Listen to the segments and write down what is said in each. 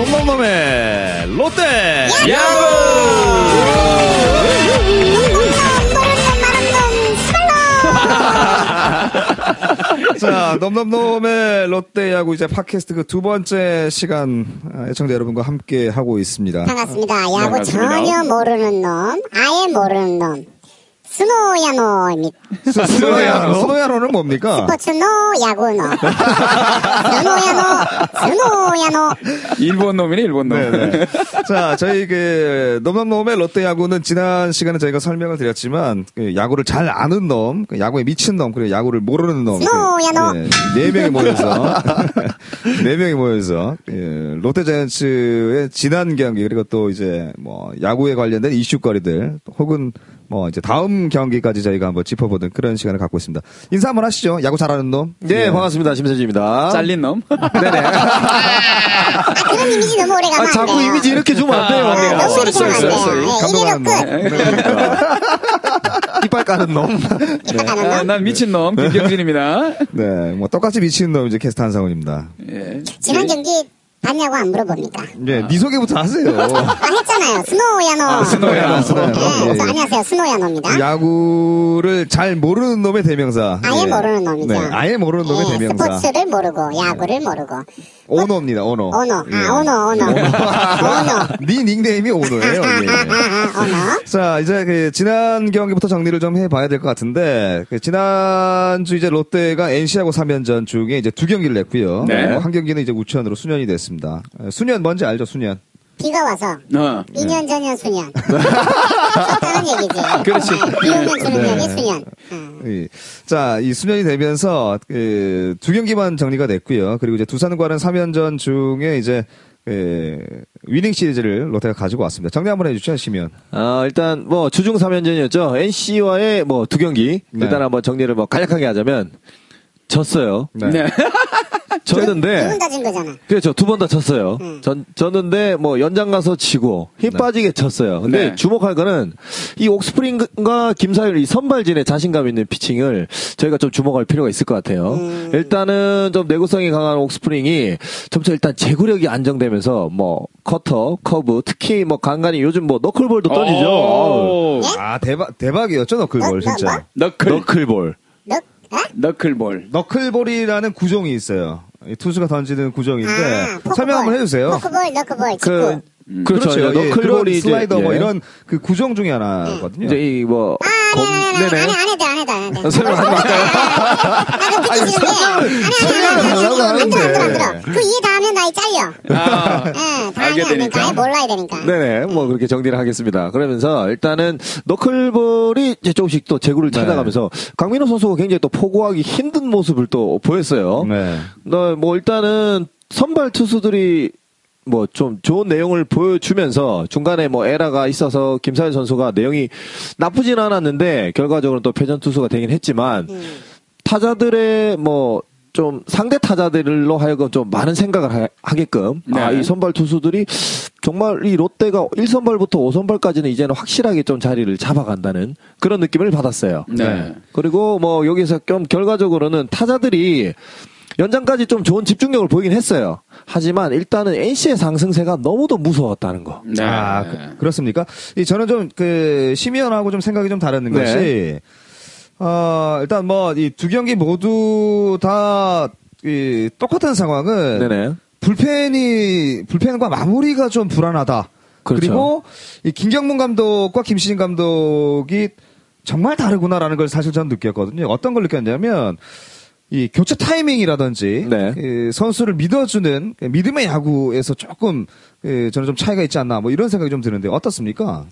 놈놈놈의 롯데 야구! 자, 놈놈놈의 롯데 야구 이제 팟캐스트 그 두 번째 시간 아, 애청자 여러분과 함께 하고 있습니다. 반갑습니다. 야구 반갑습니다. 전혀 모르는 놈, 아예 모르는 놈, 스노야노입니다. 스- 스노야노? 스노야노는 뭡니까? 스포츠노, 야구노. 스노야노, 스노야노. 일본 놈이네, 일본 놈. 네네. 자, 저희 그 놈놈놈의 롯데 야구는 지난 시간에 저희가 설명을 드렸지만 그 야구를 잘 아는 놈, 그 야구에 미친 놈, 그리고 야구를 모르는 놈, 스노야, 너. 그, 예, 네 명이 모여서 네 명이 모여서 예, 롯데 자이언츠의 지난 경기 그리고 또 이제 뭐 야구에 관련된 이슈거리들 혹은 뭐 이제 다음 경기까지 저희가 한번 짚어보는 그런 시간을 갖고 있습니다. 인사 한번 하시죠. 야구 잘하는 놈. 네, 예. 반갑습니다. 심세지입니다. 잘린 놈. 네네. 아, 그런 이미지 너무 오래 가면 아, 안 자꾸 돼요. 이미지 이렇게 주면 안 돼요. 아, 네. 너무 sorry, 이렇게 sorry, 하면 안 sorry, 돼요. 쏘리. 예, 감동하는. 놈. 이빨 까는 놈. 이빨 아, 가는 놈. 난 미친 놈, 김경진입니다. 네, 뭐 똑같이 미치는 놈 이제 캐스트 한상훈입니다. 예. 지난 경기 봤냐고 안 물어봅니까? 네, 네 소개부터 하세요. 아, 했잖아요. 스노야노. 스노야노. 스노야노. 네, 예, 저 예. 안녕하세요. 스노야노입니다. 야구를 잘 모르는 놈의 대명사. 아예 예. 모르는 놈이죠. 네, 아예 모르는 놈의 예, 대명사. 스포츠를 모르고, 야구를 모르고. 오노입니다, 오노. 오노. 예. 아, 오노, 오노. 오노. 네 닉네임이 오노예요. 아, 아, 예. 아, 아, 오노. 자, 이제 그 지난 경기부터 정리를 좀 해봐야 될 것 같은데 그 지난주 이제 롯데가 NC하고 3연전 중에 이제 두 경기를 냈고요. 네. 어, 한 경기는 이제 우천으로 순연이 됐습니다. 어, 수년 뭔지 알죠, 수년? 비가 와서. 어. 2년 전년 수년. 썼다는 얘기지. 그렇지. 네, 비 오면 주는 네. 년이 수년. 음. 이, 자, 이 수년이 되면서 그, 두 경기만 정리가 됐고요. 그리고 이제 두산과는 3연전 중에 이제 그, 위닝 시리즈를 롯데가 가지고 왔습니다. 정리 한번 해주시죠, 시면. 아, 일단 뭐 주중 3연전이었죠. NC와의 뭐 두 경기. 네. 일단 한번 정리를 뭐 간략하게 하자면 졌어요. 네. 네. 졌는데 두 번 다 진 거잖아. 그렇죠. 두 번 다 졌어요. 음. 전, 졌는데, 뭐, 연장 가서 지고, 힘 네. 빠지게 졌어요. 근데 네. 주목할 거는, 이 옥스프링과 김사율, 이 선발진의 자신감 있는 피칭을 저희가 좀 주목할 필요가 있을 것 같아요. 음. 일단은 좀 내구성이 강한 옥스프링이 점차 일단 제구력이 안정되면서, 뭐, 커터, 커브, 특히 뭐, 간간히 요즘 뭐, 너클볼도 던지죠. 어우, 오. 아, 대박, 대박이었죠, 너클볼, 너- 진짜. 너클. 너클볼. 너, 어? 너클볼. 너클볼이라는 구종이 있어요. 이 투수가 던지는 구종인데 아. 설명 한번 해주세요. 포크볼, 너크볼, 직구. 그, 그렇죠. 예, 너클볼이 이제, 슬라이더 뭐 예. 이런 그 구종 중에 하나거든요. 이제 이 뭐, 아, 검, 네, 네, 네, 네네. 안 해, 안 해도, 안 해도, 안 해도. 설명 하지 말까요? 나도 듣기 싫은데. 안 해, 안 해, 안 해, 안 해, 안 설명하려고 해, 안 들어, 안 들어, 안 하는데. 들어. 그 이해 다 하면 나이 잘려. 아. 예, 다 알게 되니까. 아예 몰라야 되니까. 네네, 뭐 그렇게 정리를 하겠습니다. 그러면서 일단은 너클볼이 이제 조금씩 또 제구를 네. 찾아가면서 강민호 선수가 굉장히 또 포고하기 힘든 모습을 또 보였어요. 네. 네, 뭐 일단은 선발 투수들이 뭐 좀 좋은 내용을 보여주면서 중간에 뭐 에라가 있어서 김사현 선수가 내용이 나쁘진 않았는데 결과적으로 또 패전 투수가 되긴 했지만 음. 타자들의 뭐 좀 상대 타자들로 하여금 좀 많은 생각을 하, 게끔 네. 아, 이 선발 투수들이 정말 이 롯데가 1선발부터 5선발까지는 이제는 확실하게 좀 자리를 잡아간다는 그런 느낌을 받았어요. 네. 그리고 뭐 여기서 좀 결과적으로는 타자들이 연장까지 좀 좋은 집중력을 보이긴 했어요. 하지만 일단은 NC의 상승세가 너무도 무서웠다는 거. 네. 아, 그, 그렇습니까? 이 저는 좀 그 심의원하고 좀 생각이 좀 다른 네. 것이 어, 일단 뭐 이 두 경기 모두 다 이, 똑같은 상황은 네네. 불펜이 불펜과 마무리가 좀 불안하다. 그렇죠. 리고 이 김경문 감독과 김시진 감독이 정말 다르구나라는 걸 사실 저는 느꼈거든요. 어떤 걸 느꼈냐면 이 교체 타이밍이라든지 네. 그 선수를 믿어주는 그 믿음의 야구에서 조금 그 저는 좀 차이가 있지 않나 뭐 이런 생각이 좀 드는데 어떻습니까?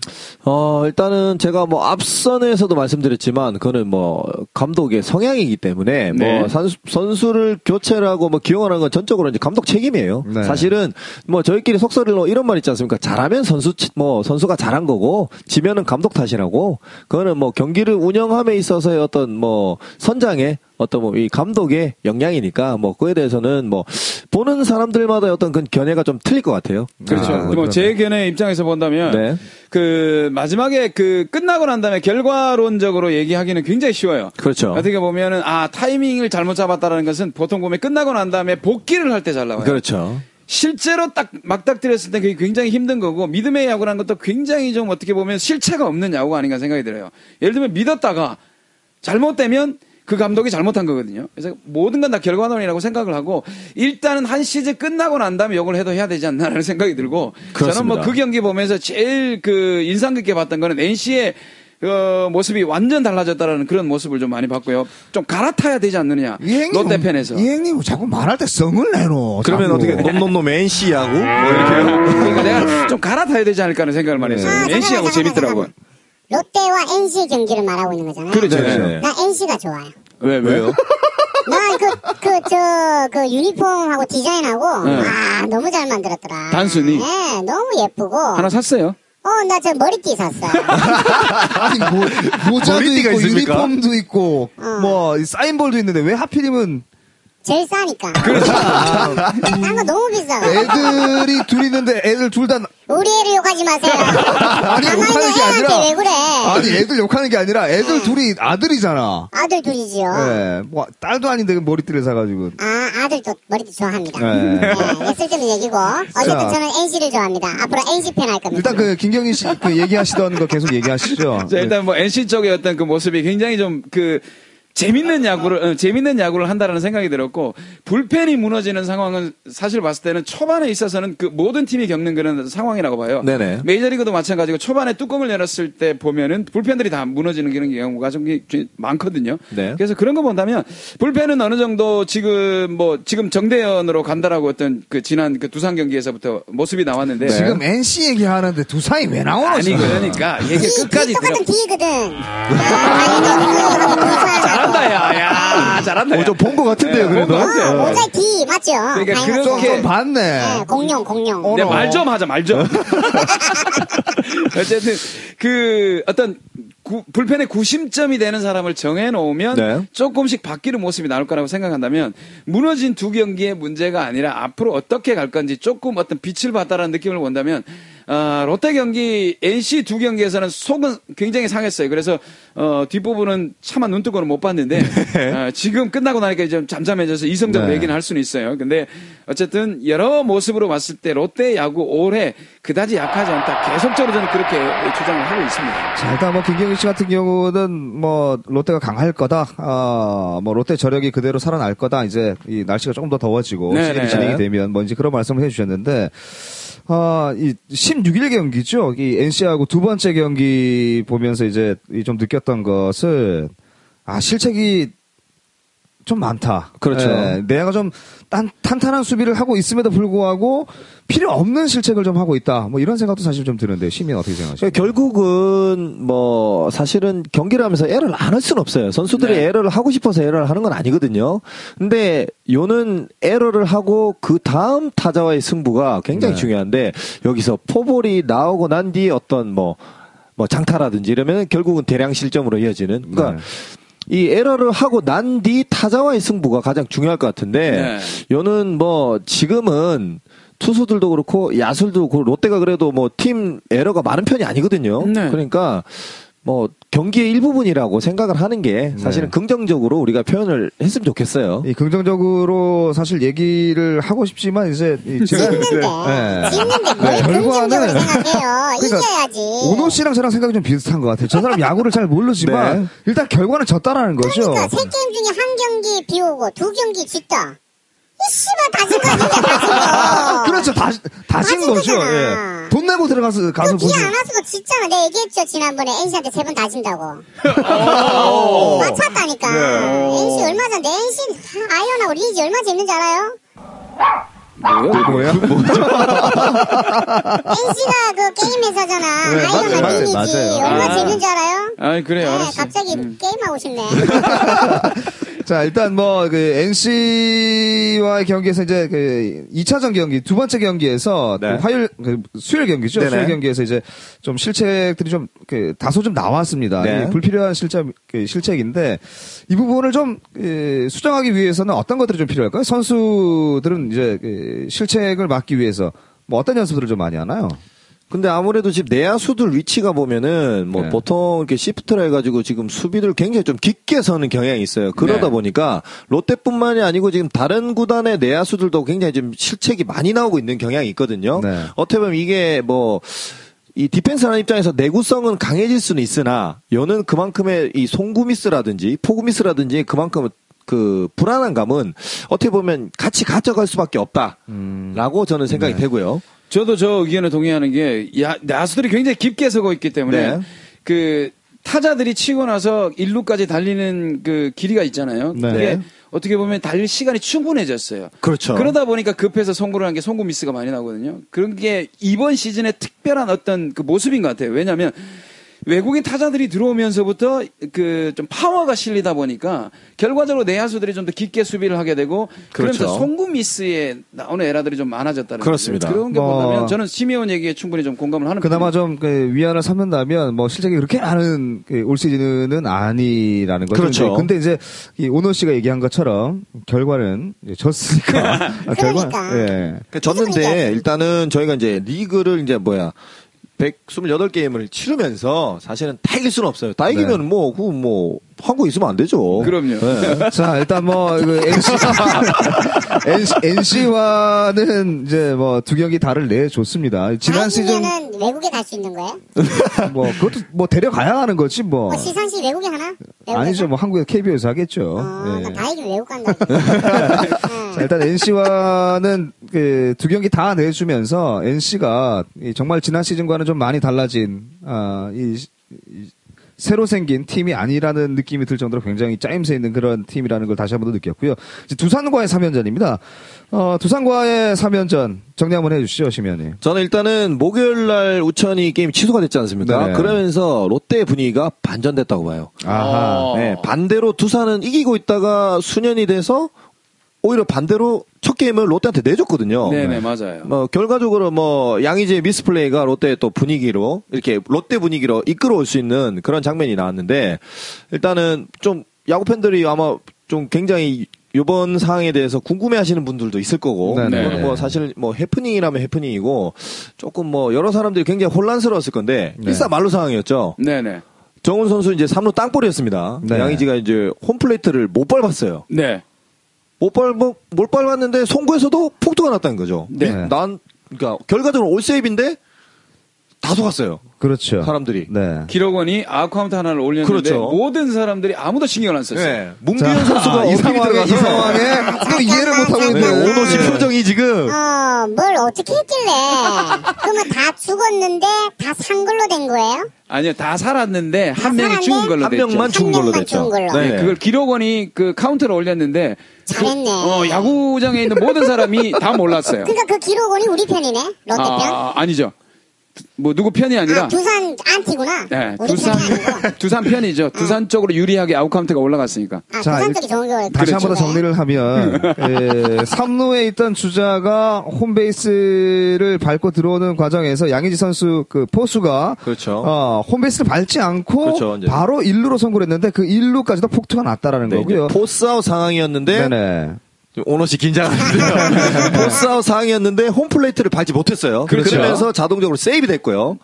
어, 일단은 제가 뭐 앞선에서도 말씀드렸지만 그거는 뭐 감독의 성향이기 때문에 네. 뭐 선수, 선수를 교체를 하고 뭐 기용을 하는 건 전적으로 이제 감독 책임이에요. 네. 사실은 뭐 저희끼리 속설로 이런 말 있지 않습니까? 잘하면 선수 치- 뭐 선수가 잘한 거고 지면은 감독 탓이라고. 그거는 뭐 경기를 운영함에 있어서의 어떤 뭐 선장의 어떤 뭐 이 감독의 역량이니까 뭐 그에 대해서는 뭐 보는 사람들마다 어떤 그 견해가 좀 틀릴 것 같아요. 그렇죠. 아, 뭐 그러네. 제 견해 입장에서 본다면 네. 그 마지막에 그 끝나고 난 다음에 결과론적으로 얘기하기는 굉장히 쉬워요. 그렇죠. 어떻게 보면은 아 타이밍을 잘못 잡았다라는 것은 보통 보면 끝나고 난 다음에 복귀를 할 때 잘 나와요. 그렇죠. 실제로 딱 맞닥뜨렸을 때 그게 굉장히 힘든 거고 믿음의 야구라는 것도 굉장히 좀 어떻게 보면 실체가 없는 야구가 아닌가 생각이 들어요. 예를 들면 믿었다가 잘못되면 그 감독이 잘못한 거거든요. 그래서 모든 건 다 결과론이라고 생각을 하고 일단은 한 시즌 끝나고 난 다음에 이걸 해도 해야 되지 않나라는 생각이 들고 저는 그렇습니다. 뭐그 경기 보면서 제일 그 인상 깊게 봤던 거는 NC의 그 모습이 완전 달라졌다라는 그런 모습을 좀 많이 봤고요. 좀 갈아타야 되지 않느냐. 롯데 팬에서. 이 형님 자꾸 말할 때 성을 내노. 그러면. 어떻게 놈놈놈 NC하고 뭐 이렇게요? 그러니까 내가 좀 갈아타야 되지 않을까 하는 생각을 많이 했어요. 아, 잠깐만, NC하고 재밌더라고요. 롯데와 NC 경기를 말하고 있는 거잖아요. 그렇죠. 네. 나 NC가 좋아요. 왜, 왜요? 나 그, 그, 저, 그 유니폼하고 디자인하고, 네. 아, 너무 잘 만들었더라. 단순히? 네, 너무 예쁘고. 하나 샀어요. 어, 나 저 머리띠 샀어. 아니 뭐 모자도 머리띠가 있고 있습니까? 유니폼도 있고 어. 뭐 사인볼도 있는데 왜 하필이면 제일 싸니까. 그렇죠. 딴 거 너무 비싸. 애들이 둘 있는데 애들 둘 다 우리 애를 욕하지 마세요. 아니 욕하는 게 아니라 왜 그래? 아니 애들 욕하는 게 아니라 애들 둘이 아들이잖아. 아들 둘이지요. 예, 뭐 딸도 아닌데 그 머리띠를 사가지고. 아, 아들도 머리띠 좋아합니다. 예. 네, 쓸데없는 얘기고. 어쨌든 자. 저는 NC를 좋아합니다. 앞으로 NC 팬 할 겁니다. 일단 그 김경희 씨 그 얘기하시던 거 계속 얘기하시죠. 자, 일단 뭐 NC 쪽의 어떤 그 모습이 굉장히 좀 그 재밌는 야구를 어, 재밌는 야구를 한다라는 생각이 들었고 불펜이 무너지는 상황은 사실 봤을 때는 초반에 있어서는 그 모든 팀이 겪는 그런 상황이라고 봐요. 네네. 메이저리그도 마찬가지고 초반에 뚜껑을 열었을 때 보면은 불펜들이 다 무너지는 그런 경우가 좀 많거든요. 네. 그래서 그런 거 본다면 불펜은 어느 정도 지금 뭐 지금 정대현으로 간다라고 어떤 그 지난 그 두산 경기에서부터 모습이 나왔는데 지금 NC 얘기하는데 두산이 왜 나오는 아니? 그러니까 얘기 끝까지 들어. D거든. 아, 잘한다 야, 야 잘한다. 야. 어, 좀본것 같은데요, 네, 그래도. 모자이 D 맞죠? 그러니까 그렇게- 좀 봤네. 네, 공룡 공룡. 네, 말 좀 하자, 말 좀. 어쨌든, 그, 어떤, 구- 불펜의 구심점이 되는 사람을 정해놓으면 네. 조금씩 바뀌는 모습이 나올 거라고 생각한다면 무너진 두 경기의 문제가 아니라 앞으로 어떻게 갈 건지 조금 어떤 빛을 봤다라는 느낌을 본다면 어, 롯데 경기, NC 두 경기에서는 속은 굉장히 상했어요. 그래서 어, 뒷부분은 차마 눈뜨고는 못 봤는데 어, 지금 끝나고 나니까 좀 잠잠해져서 이성적으로 네. 얘기는 할 수는 있어요. 근데 어쨌든 여러 모습으로 봤을 때 롯데 야구 올해 그다지 약하지 않다. 계속적으로 저는 그렇게 주장을 하고 있습니다. 자, 일단 뭐 김경희 씨 같은 경우는 뭐 롯데가 강할 거다. 아, 뭐 롯데 저력이 그대로 살아날 거다. 이제 이 날씨가 조금 더 더워지고 네, 시즌이 네. 진행이 되면 뭔지 그런 말씀을 해주셨는데 아, 이 16일 경기죠. 이 NC하고 두 번째 경기 보면서 이제 이좀 느꼈던 것은 아 실책이 좀 많다. 그렇죠. 예, 내가 좀 딴, 탄탄한 수비를 하고 있음에도 불구하고 필요 없는 실책을 좀 하고 있다. 뭐 이런 생각도 사실 좀 드는데 시민 어떻게 생각하세요? 결국은 뭐 사실은 경기를 하면서 에러를 안 할 수는 없어요. 선수들이 네. 에러를 하고 싶어서 에러를 하는 건 아니거든요. 근데 요는 에러를 하고 그 다음 타자와의 승부가 굉장히 네. 중요한데 여기서 포볼이 나오고 난 뒤에 어떤 뭐뭐 장타라든지 이러면 결국은 대량 실점으로 이어지는 그러니까 네. 이 에러를 하고 난 뒤 타자와의 승부가 가장 중요할 것 같은데 네. 요는 뭐 지금은 투수들도 그렇고 야술도 그렇고 롯데가 그래도 뭐 팀 에러가 많은 편이 아니거든요. 네. 그러니까 뭐 경기의 일부분이라고 생각을 하는 게 사실은 네. 긍정적으로 우리가 표현을 했으면 좋겠어요. 이 긍정적으로 사실 얘기를 하고 싶지만 이제 이 제가 짓는데 네. 네, 긍정적으로 결과는- 생각해요. 그러니까 이겨야지. 오노 씨랑 저랑 생각이 좀 비슷한 것 같아요. 저 사람 야구를 잘 모르지만 네. 일단 결과는 졌다라는 거죠. 그러니까 세 게임 중에 한 경기 비오고 두 경기 짓다. 이 씨발 다진 거 진짜 다진 거. 그렇죠. 다, 다진 거죠. 거잖아. 예. 돈 내고 들어가서 가서 그 기회 보지. 안 왔어도 짓잖아. 내가 얘기했죠 지난번에 NC한테 세 번 다진다고. 맞췄다니까. NC 얼마 전 NC 아이언하고 리니지 얼마 재밌는지 알아요? 뭐야? NC가 그 게임 회사잖아. 네, 리니지 맞아요. 얼마 아. 재밌는지 알아요? 아, 그래요. 네, 알았어. 갑자기 음. 게임하고 싶네. 자, 일단 뭐, 그, NC와의 경기에서 이제 그, 2차전 경기, 두 번째 경기에서, 네. 그 화요일, 그 수요일 경기죠. 네네. 수요일 경기에서 이제 좀 실책들이 좀, 그, 다소 좀 나왔습니다. 네. 이 불필요한 실책, 그 실책인데, 이 부분을 좀, 그, 수정하기 위해서는 어떤 것들이 좀 필요할까요? 선수들은 이제, 그 실책을 막기 위해서, 뭐 어떤 연습들을 좀 많이 하나요? 근데 아무래도 지금 내야수들 위치가 보면은 뭐 네. 보통 이렇게 시프트를 해가지고 지금 수비를 굉장히 좀 깊게 서는 경향이 있어요. 그러다 네. 보니까 롯데뿐만이 아니고 지금 다른 구단의 내야수들도 굉장히 좀 실책이 많이 나오고 있는 경향이 있거든요. 네. 어떻게 보면 이게 뭐 이 디펜스라는 입장에서 내구성은 강해질 수는 있으나 여는 그만큼의 이 송구 미스라든지 포구 미스라든지 그만큼 그 불안한 감은 어떻게 보면 같이 가져갈 수밖에 없다라고 저는 생각이 네. 되고요. 저도 저 의견에 동의하는 게 야, 야수들이 굉장히 깊게 서고 있기 때문에 네. 그 타자들이 치고 나서 일루까지 달리는 그 길이가 있잖아요. 네. 그게 네. 어떻게 보면 달릴 시간이 충분해졌어요. 그렇죠. 그러다 보니까 급해서 송구를 한 게 송구 미스가 많이 나거든요. 그런 게 이번 시즌의 특별한 어떤 그 모습인 것 같아요. 왜냐하면 외국인 타자들이 들어오면서부터 그 좀 파워가 실리다 보니까 결과적으로 내야수들이 좀 더 깊게 수비를 하게 되고 그렇죠. 그러면서 송구 미스에 나오는 에라들이 좀 많아졌다는 그렇습니다. 거죠. 그런 게 뭐- 본다면 저는 심의원 얘기에 충분히 좀 공감을 하는 그나마 편이에요. 좀그 위안을 삼는다면 뭐 실책이 그렇게 많은 그올 시즌은 아니라는 거죠. 그렇죠. 근데 이제 이 오노 씨가 얘기한 것처럼 결과는 졌으니까 아, 그러니까. 예. 그러니까 졌는데 일단은 저희가 이제 리그를 이제 뭐야 128게임을 치르면서 사실은 다 이길 수는 없어요. 다 이기면 뭐, 그 뭐, 한국 있으면 안 되죠. 그럼요. 네. 자, 일단 뭐, 그, NC, NC, 와는 이제 뭐, 두 경기 다를 내줬습니다. 지난 시즌, 외국에 갈 수 있는 거예요? 뭐, 그것도 뭐, 데려가야 하는 거지, 뭐. 뭐 시상식 외국에 하나? 외국에서? 아니죠, 뭐, 한국에 KBO에서 하겠죠. 어, 예. 나 다행히 외국 간다. 자, 일단 NC와는 그 두 경기 다 내주면서 NC가 정말 지난 시즌과는 좀 많이 달라진 아, 이, 이 새로 생긴 팀이 아니라는 느낌이 들 정도로 굉장히 짜임새 있는 그런 팀이라는 걸 다시 한 번 더 느꼈고요. 두산과의 3연전입니다. 어, 두산과의 3연전 정리 한번 해주시죠, 심연이. 저는 일단은 목요일 날 우천이 게임 취소가 됐지 않습니까? 네. 그러면서 롯데 분위기가 반전됐다고 봐요. 아하. 어. 네, 반대로 두산은 이기고 있다가 수년이 돼서 오히려 반대로 첫 게임을 롯데한테 내줬거든요. 네네 맞아요. 뭐 결과적으로 뭐 양의지의 미스플레이가 롯데의 또 분위기로 이렇게 롯데 분위기로 이끌어올 수 있는 그런 장면이 나왔는데 일단은 좀 야구 팬들이 아마 좀 굉장히 이번 상황에 대해서 궁금해하시는 분들도 있을 거고 네네. 이거는 뭐 사실 뭐 해프닝이라면 해프닝이고 조금 뭐 여러 사람들이 굉장히 혼란스러웠을 건데 네. 일사말로 상황이었죠. 네네. 정훈 선수 이제 3루 땅볼이었습니다. 네. 양의지가 이제 홈플레이트를 못 밟았어요. 네. 못 밟, 못 밟았는데 송구에서도 폭투가 났다는 거죠. 네. 난, 그러니까 결과적으로 올 세이브인데 다 속았어요. 그렇죠. 사람들이. 네. 기록원이 아웃카운트 하나를 올렸는데 그렇죠. 모든 사람들이 아무도 신경을 안 썼어요. 네. 문규현 선수가 이 상황에, 이 상황에 또 이해를 못 하고 네, 있는 오노 씨 네. 표정이 지금 어, 뭘 어떻게 했길래. 그러면 다 죽었는데 다 산 걸로 된 거예요? 아니요, 다 살았는데 한 명이 살았네? 죽은 걸로 한 됐죠. 명만 죽은 한 걸로 명만 됐죠. 죽은 걸로. 네, 그걸 기록원이 그 카운터를 올렸는데 잘했네. 어, 야구장에 있는 모든 사람이 다 몰랐어요. 그러니까 그 기록원이 우리 편이네? 롯데 편? 아, 아니죠. 뭐 누구 편이 아니라 아, 두산 안티구나. 네, 두산. 두산 편이죠. 두산 쪽으로 유리하게 아웃카운트가 올라갔으니까. 아, 자, 두산 일- 쪽이 좋은 거. 다시 한 번 더 그렇죠. 정리를 하면 에, 3루에 있던 주자가 홈베이스를 밟고 들어오는 과정에서 양의지 선수 그 포수가 그렇죠. 어, 홈베이스를 밟지 않고 그렇죠. 바로 1루로 송구를 했는데 그 1루까지도 폭투가 났다라는 네, 거고요. 포스아웃 상황이었는데 네네. 오노 씨 긴장하는데요. 포스아웃 상황이었는데 홈플레이트를 밟지 못했어요. 그렇죠. 그러면서 자동적으로 세이프 됐고요.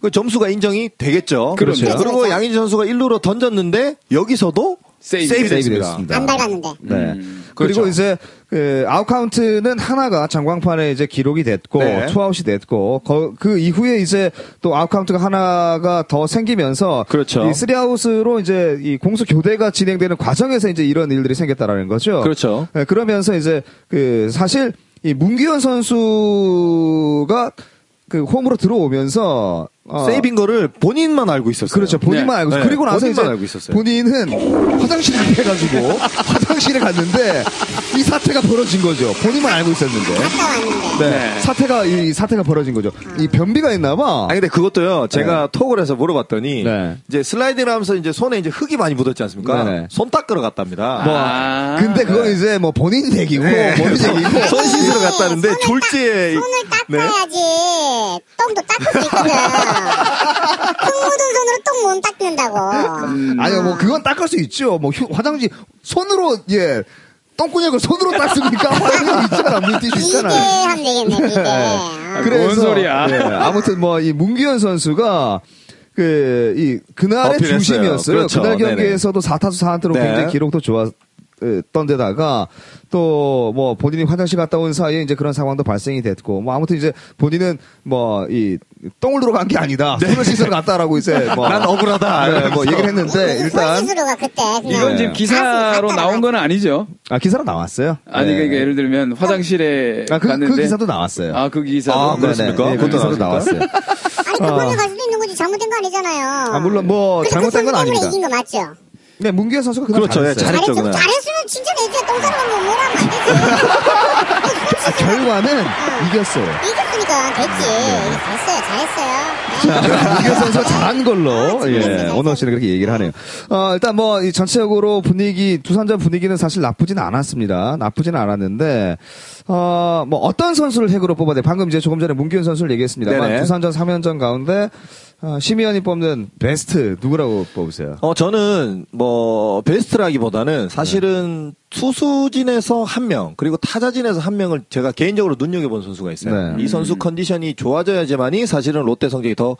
그 점수가 인정이 되겠죠. 그렇죠. 그리고 그렇죠. 양의지 선수가 1루로 던졌는데 여기서도 세이프. 세이프, 세이프 됐습니다. 됐습니다. 안 밟았는데. 네. 음, 그리고 그렇죠. 이제 그 아웃카운트는 하나가 전광판에 이제 기록이 됐고 네. 투아웃이 됐고 거- 그 이후에 이제 또 아웃카운트가 하나가 더 생기면서 그렇죠. 이 쓰리아웃으로 이제 이 공수 교대가 진행되는 과정에서 이제 이런 일들이 생겼다라는 거죠. 그렇죠. 네, 그러면서 이제 그 사실 이 문기현 선수가 그 홈으로 들어오면서 어, 세이브인 거를 본인만 알고 있었어요. 그렇죠. 본인만 네. 알고 있어요. 네, 그리고 나서 본인만 이제 알고 있었어요. 본인은 화장실에 가가지고 화장실에 갔는데 이 사태가 벌어진 거죠. 본인만 알고 있었는데. 네. 네. 사태가 이 사태가 벌어진 거죠. 이 변비가 있나 봐. 아니 근데 그것도요. 제가 톡을 해서 물어봤더니 네. 이제 슬라이딩을 하면서 이제 손에 이제 흙이 많이 묻었지 않습니까? 손 닦으러 갔답니다. 뭐 아. 근데 그건 이제 뭐 본인 얘기고 네. 본인 얘기고 손 씻으러 갔다는데 졸지에 손을 네. 닦아야지. 똥도 닦을 수 있거든. 흙 묻은 손으로 똥 못 닦는다고. 아니요 뭐 그건 닦을 수 있죠. 뭐 휴- 화장실 손으로 예 똥구녕을 손으로 땄습니까? 이런 거 있잖아. 물티슈 있잖아. 비대하면 되겠네, 비대. 아, 그래. 뭔 소리야. 예, 아무튼 뭐 이 문규현 선수가 그 이 그날의. 중심이었어요. 그렇죠. 그날 네네. 경기에서도 4타수 4안타로 네. 굉장히 기록도 좋았 던 데다가 또 뭐 본인이 화장실 갔다 온 사이에 이제 그런 상황도 발생이 됐고 뭐 아무튼 이제 본인은 뭐 이 똥을 들어간 게 아니다. 손을 씻으러 갔다라고 이제 뭐 난 억울하다. 네, 뭐 얘기를 했는데 일단 그때 그냥 이건 네. 지금 기사로 나온 건 아니죠. 아 기사로 나왔어요. 아니 네. 그러니까 예를 들면 화장실에 아, 그, 갔는데 그 기사도 나왔어요. 아, 그 기사도 아, 네네. 그렇습니까? 네, 그 기사도? 나왔어요. 아니 그거는 갈 수도 있는 거지 잘못된 거 아니잖아요. 아, 물론 뭐 그래서 잘못된 그건 아닙니다. 때문에 이긴 거 맞죠? 네, 문규현 선수가 그날 그렇죠. 예, 잘했어요. 잘했죠, 잘했, 그날. 잘했으면 진짜 내가 똥 싸는 건뭐 되지. 아, 결과는 이겼어요. 이겼으니까 됐지. 네. 잘했어요, 잘했어요. 네. 문규현 선수가 잘한 걸로 아, 예. 오너 씨는 그렇게 얘기를 하네요. 어, 일단 뭐 이 전체적으로 분위기 두산전 분위기는 사실 나쁘진 않았습니다. 나쁘진 않았는데 어, 뭐 어떤 선수를 핵으로 뽑아야 돼? 방금 이제 조금 전에 문규현 선수를 얘기했습니다만 네네. 두산전 3연전 가운데 어, 심의원이 뽑는 베스트 누구라고 뽑으세요? 어, 저는 뭐 베스트라기보다는 사실은 투수진에서 한 명, 그리고 타자진에서 한 명을 제가 개인적으로 눈여겨본 선수가 있어요. 네. 이 선수 컨디션이 좋아져야지만이 사실은 롯데 성적이 더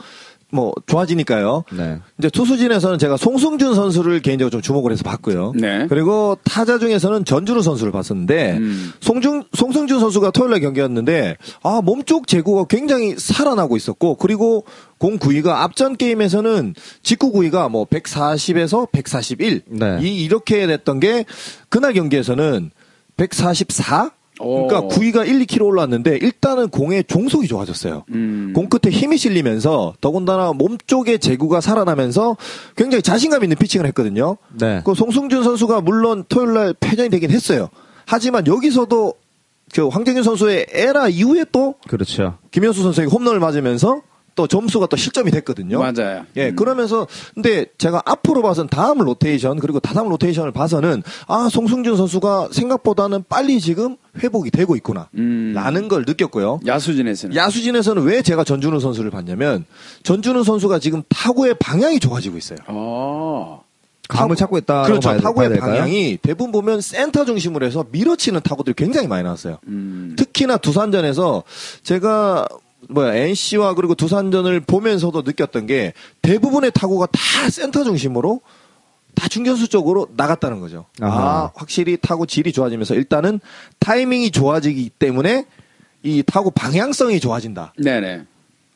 뭐 좋아지니까요. 네. 이제 투수진에서는 제가 송승준 선수를 개인적으로 좀 주목을 해서 봤고요. 네. 그리고 타자 중에서는 전준우 선수를 봤었는데 음. 송중 송승준 선수가 토요일 날 경기였는데 아 몸쪽 제구가 굉장히 살아나고 있었고 그리고 공 구위가 앞전 게임에서는 직구 구위가 뭐 140에서 141 네. 이 이렇게 됐던 게 그날 경기에서는 144 그러니까 오. 구위가 1, 2kg 올랐는데 일단은 공의 종속이 좋아졌어요. 음. 공 끝에 힘이 실리면서 더군다나 몸 쪽의 제구가 살아나면서 굉장히 자신감 있는 피칭을 했거든요. 네. 그 송승준 선수가 물론 토요일 날 패전이 되긴 했어요. 하지만 여기서도 그 황재균 선수의 에라 이후에 또 그렇죠. 김현수 선수에게 홈런을 맞으면서 또 점수가 또 실점이 됐거든요. 맞아요. 예, 음. 그러면서 근데 제가 앞으로 봐선 다음 로테이션 그리고 다다음 로테이션을 봐서는 아 송승준 선수가 생각보다는 빨리 지금 회복이 되고 있구나 음. 라는 걸 느꼈고요. 야수진에서는 야수진에서는 왜 제가 전준우 선수를 봤냐면 전준우 선수가 지금 타구의 방향이 좋아지고 있어요. 어. 감을 찾고 있다. 그렇죠. 타구의 방향이 대부분 보면 센터 중심으로 해서 밀어치는 타구들이 굉장히 많이 나왔어요. 음. 특히나 두산전에서 제가 뭐야 NC와 그리고 두산전을 보면서도 느꼈던 게 대부분의 타구가 다 센터 중심으로 다 중견수 쪽으로 나갔다는 거죠. 아 아하. 확실히 타구 질이 좋아지면서 일단은 타이밍이 좋아지기 때문에 이 타구 방향성이 좋아진다. 네네.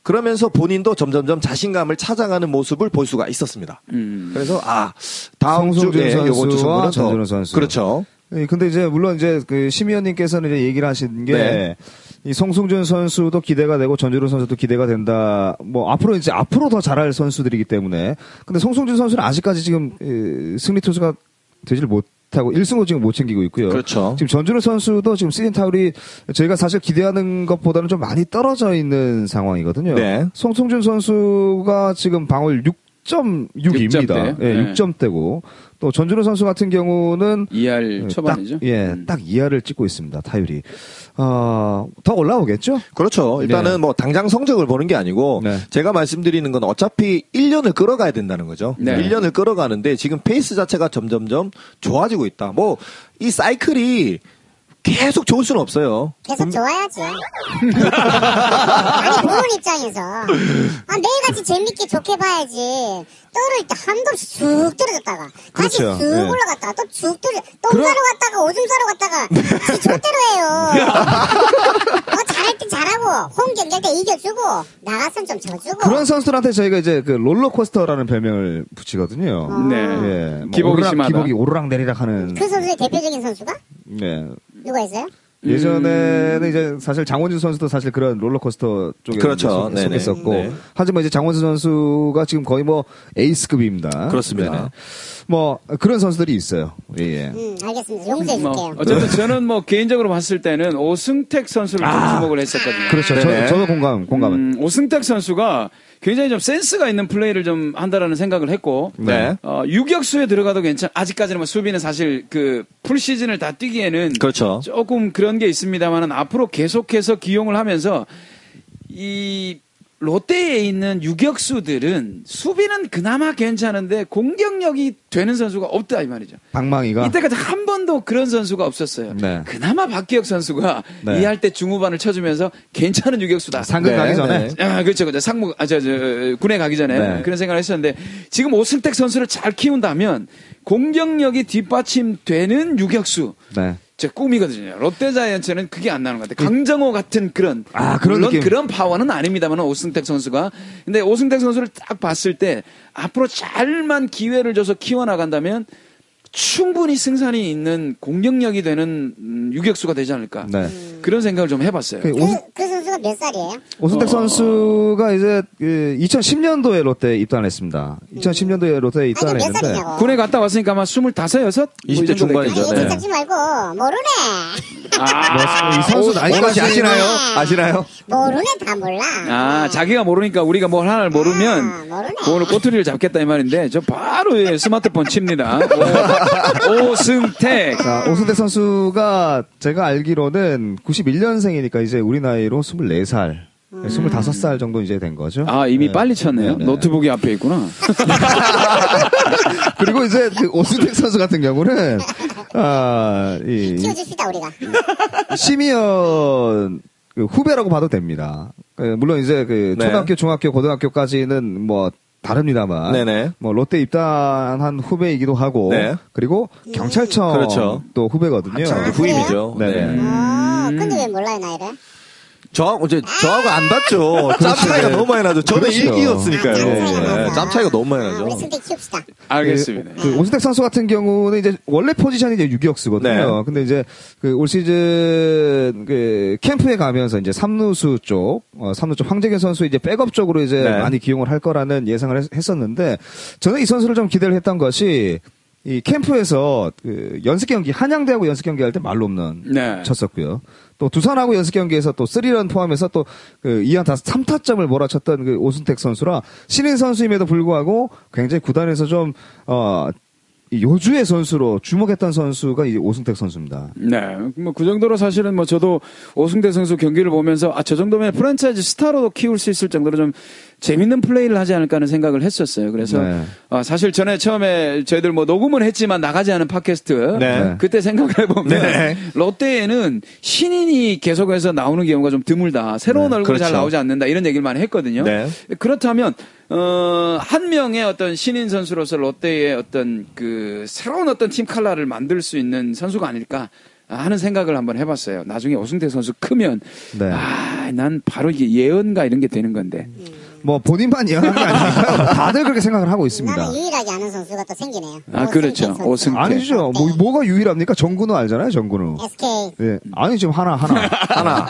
그러면서 본인도 점점점 자신감을 찾아가는 모습을 볼 수가 있었습니다. 음. 그래서 아 다음 주에 요번 주 선수와 전준우 선수. 그렇죠. 예, 근데 이제 물론 이제 그 심의원님께서는 이제 얘기를 하신 게 네. 이 송승준 선수도 기대가 되고 전준우 선수도 기대가 된다. 뭐 앞으로 이제 앞으로 더 잘할 선수들이기 때문에. 근데 송승준 선수는 아직까지 지금 예, 승리 투수가 되질 못 하고 1승도 지금 못 챙기고 있고요. 그렇죠. 지금 전준우 선수도 지금 시즌 타율이 저희가 사실 기대하는 것보다는 좀 많이 떨어져 있는 상황이거든요. 네. 송승준 선수가 지금 방울 6.6입니다. 대. 예, 네. 6점대고 또 전준우 선수 같은 경우는 2할 예, 초반이죠. 딱, 예, 음. 딱 2할을 찍고 있습니다. 타율이. 어, 더 올라오겠죠? 그렇죠. 일단은 네. 뭐 당장 성적을 보는 게 아니고 네. 제가 말씀드리는 건 어차피 1년을 끌어가야 된다는 거죠. 네. 1년을 끌어가는데 지금 페이스 자체가 점점점 좋아지고 있다. 뭐 이 사이클이 계속 좋을 수는 없어요. 계속 좋아야지. 아니, 보는 입장에서. 아, 매일같이 재밌게 좋게 봐야지. 떨어질 때한 번씩 쑥 떨어졌다가, 다시 그렇죠. 쑥 네. 올라갔다가, 또쑥 떨어져, 똥 그럼- 사러 갔다가, 오줌 사러 갔다가, 지 족대로 해요. 어, 잘할 땐 잘하고, 홈 경기할 때 이겨주고, 나가선 좀 져주고. 그런 선수들한테 저희가 이제 그 롤러코스터라는 별명을 붙이거든요. 네. 예. 뭐 기복이 오르락, 심하다. 기복이 오르락 내리락 하는. 그 선수의 대표적인 선수가? 예. 누가 있어요? 예전에는 이제 사실 장원준 선수도 사실 그런 롤러코스터 쪽에 그렇죠. 속했었고 네. 하지만 이제 장원준 선수가 지금 거의 뭐 에이스급입니다. 그렇습니다. 네네. 뭐 그런 선수들이 있어요. 예. 예. 음, 알겠습니다. 용서해 줄게요. 뭐 어쨌든 저는 뭐 개인적으로 봤을 때는 오승택 선수를 좀 주목을 했었거든요. 그렇죠. 저, 저도 공감, 공감은. 음, 오승택 선수가 굉장히 좀 센스가 있는 플레이를 좀 한다라는 생각을 했고, 네. 어, 유격수에 들어가도 괜찮, 아직까지는 뭐 수비는 사실 그 full 시즌을 다 뛰기에는 그렇죠. 조금 그런 게 있습니다만은 앞으로 계속해서 기용을 하면서 이 롯데에 있는 유격수들은 수비는 그나마 괜찮은데 공격력이 되는 선수가 없다 이 말이죠. 방망이가. 이때까지 한 번도 그런 선수가 없었어요. 네. 그나마 박기혁 선수가 네. 이할 때 중후반을 쳐주면서 괜찮은 유격수다. 상금 네, 가기 전에. 네. 아, 그렇죠, 그렇죠. 상무, 아, 저, 저, 군에 가기 전에 네. 그런 생각을 했었는데 지금 오승택 선수를 잘 키운다면 공격력이 뒷받침되는 유격수. 네. 제 꿈이거든요. 롯데 자이언츠는 그게 안 나오는 것 같아요. 강정호 같은 그런 아, 그런 물론 느낌. 그런 파워는 아닙니다만 오승택 선수가 근데 오승택 선수를 딱 봤을 때 앞으로 잘만 기회를 줘서 키워 나간다면 충분히 승산이 있는 공격력이 되는 음, 유격수가 되지 않을까 네. 그런 생각을 좀 해봤어요. 그 그, 오승, 그 선수가 몇 살이에요? 오승택 선수가 이제 그 2010년도에 롯데에 입단했습니다. 2010년도에 롯데에 입단했는데. 군에 갔다 왔으니까 아마 25, 6? 20대 중반이죠. 아니, 네. 듣지 말고, 모르네. 아, 이 선수 나이 혹시 아시나요? 아시나요? 모르네, 다 몰라. 아, 자기가 모르니까 우리가 뭘 하나를 모르면 아. 오늘 꼬투리를 잡겠다 이 말인데 저 바로 예, 스마트폰 칩니다. 오, 오승택. 자, 오승택 선수가 제가 알기로는 91년생이니까 이제 우리 나이로 24살, 25살 정도 이제 된 거죠. 아, 이미 네. 빨리 쳤네요. 네, 네. 노트북이 앞에 있구나. 그리고 이제 그 오승택 선수 같은 경우는 아, 이 키워줍시다, 우리가. 시미언 그 후배라고 봐도 됩니다. 그 물론 이제 그 네. 초등학교, 중학교, 고등학교까지는 뭐 다릅니다만, 네네. 뭐 롯데 입단한 후배이기도 하고, 네. 그리고 경찰청 그렇죠. 또 후배거든요. 이제 후임이죠. 네. 네. 어, 근데 왜 몰라요, 나이를? 저하고 이제 저하고 안 봤죠. 짬 차이가 네. 너무 많이 나죠. 저는 그렇죠. 일기였으니까요. 아, 짬 차이가 네. 짬 차이가 너무 많이 아, 나죠. 키웁시다. 알겠습니다. 그 오승택 선수 같은 경우는 이제 원래 포지션이 이제 유격수거든요. 네. 근데 이제 그 올 시즌 그 캠프에 가면서 이제 삼루수 쪽, 어, 삼루 쪽 황재균 선수 이제 백업 쪽으로 이제 네. 많이 기용을 할 거라는 예상을 했, 했었는데 저는 이 선수를 좀 기대를 했던 것이 이 캠프에서 그 연습 경기 한양대하고 연습 경기 할 때 말로 없는 네. 쳤었고요. 또 두산하고 연습 경기에서 또 3런 포함해서 또그 2안타 3타점을 몰아쳤던 그 오순택 선수라 신인 선수임에도 불구하고 굉장히 구단에서 좀 어, 이 요주의 선수로 주목했던 선수가 이 오승택 선수입니다. 네. 뭐 그 정도로 사실은 뭐 저도 오승대 선수 경기를 보면서 아, 저 정도면 프랜차이즈 스타로도 키울 수 있을 정도로 좀 재밌는 플레이를 하지 않을까 하는 생각을 했었어요. 그래서 네. 아, 사실 전에 처음에 저희들 뭐 녹음은 했지만 나가지 않은 팟캐스트 네. 그때 생각을 해보면 네. 롯데에는 신인이 계속해서 나오는 경우가 좀 드물다. 새로운 얼굴이 잘 그렇죠. 나오지 않는다. 이런 얘기를 많이 했거든요. 네. 그렇다면 어, 한 명의 어떤 신인 선수로서 롯데의 어떤 그 새로운 어떤 팀 칼라를 만들 수 있는 선수가 아닐까 하는 생각을 한번 해봤어요. 나중에 오승태 선수 크면 네. 아, 난 바로 이게 예언가 이런 게 되는 건데. 뭐 본인만 예언한 게 아니니까요. 다들 그렇게 생각을 하고 있습니다. 나는 유일하게 아는 선수가 또 생기네요. 아, 그렇죠. 선수. 오승택. 아니죠. 뭐, 뭐가 유일합니까? 정근우 알잖아요, 정근우. SK. 예. 아니, 지금 하나, 하나. 하나. 아,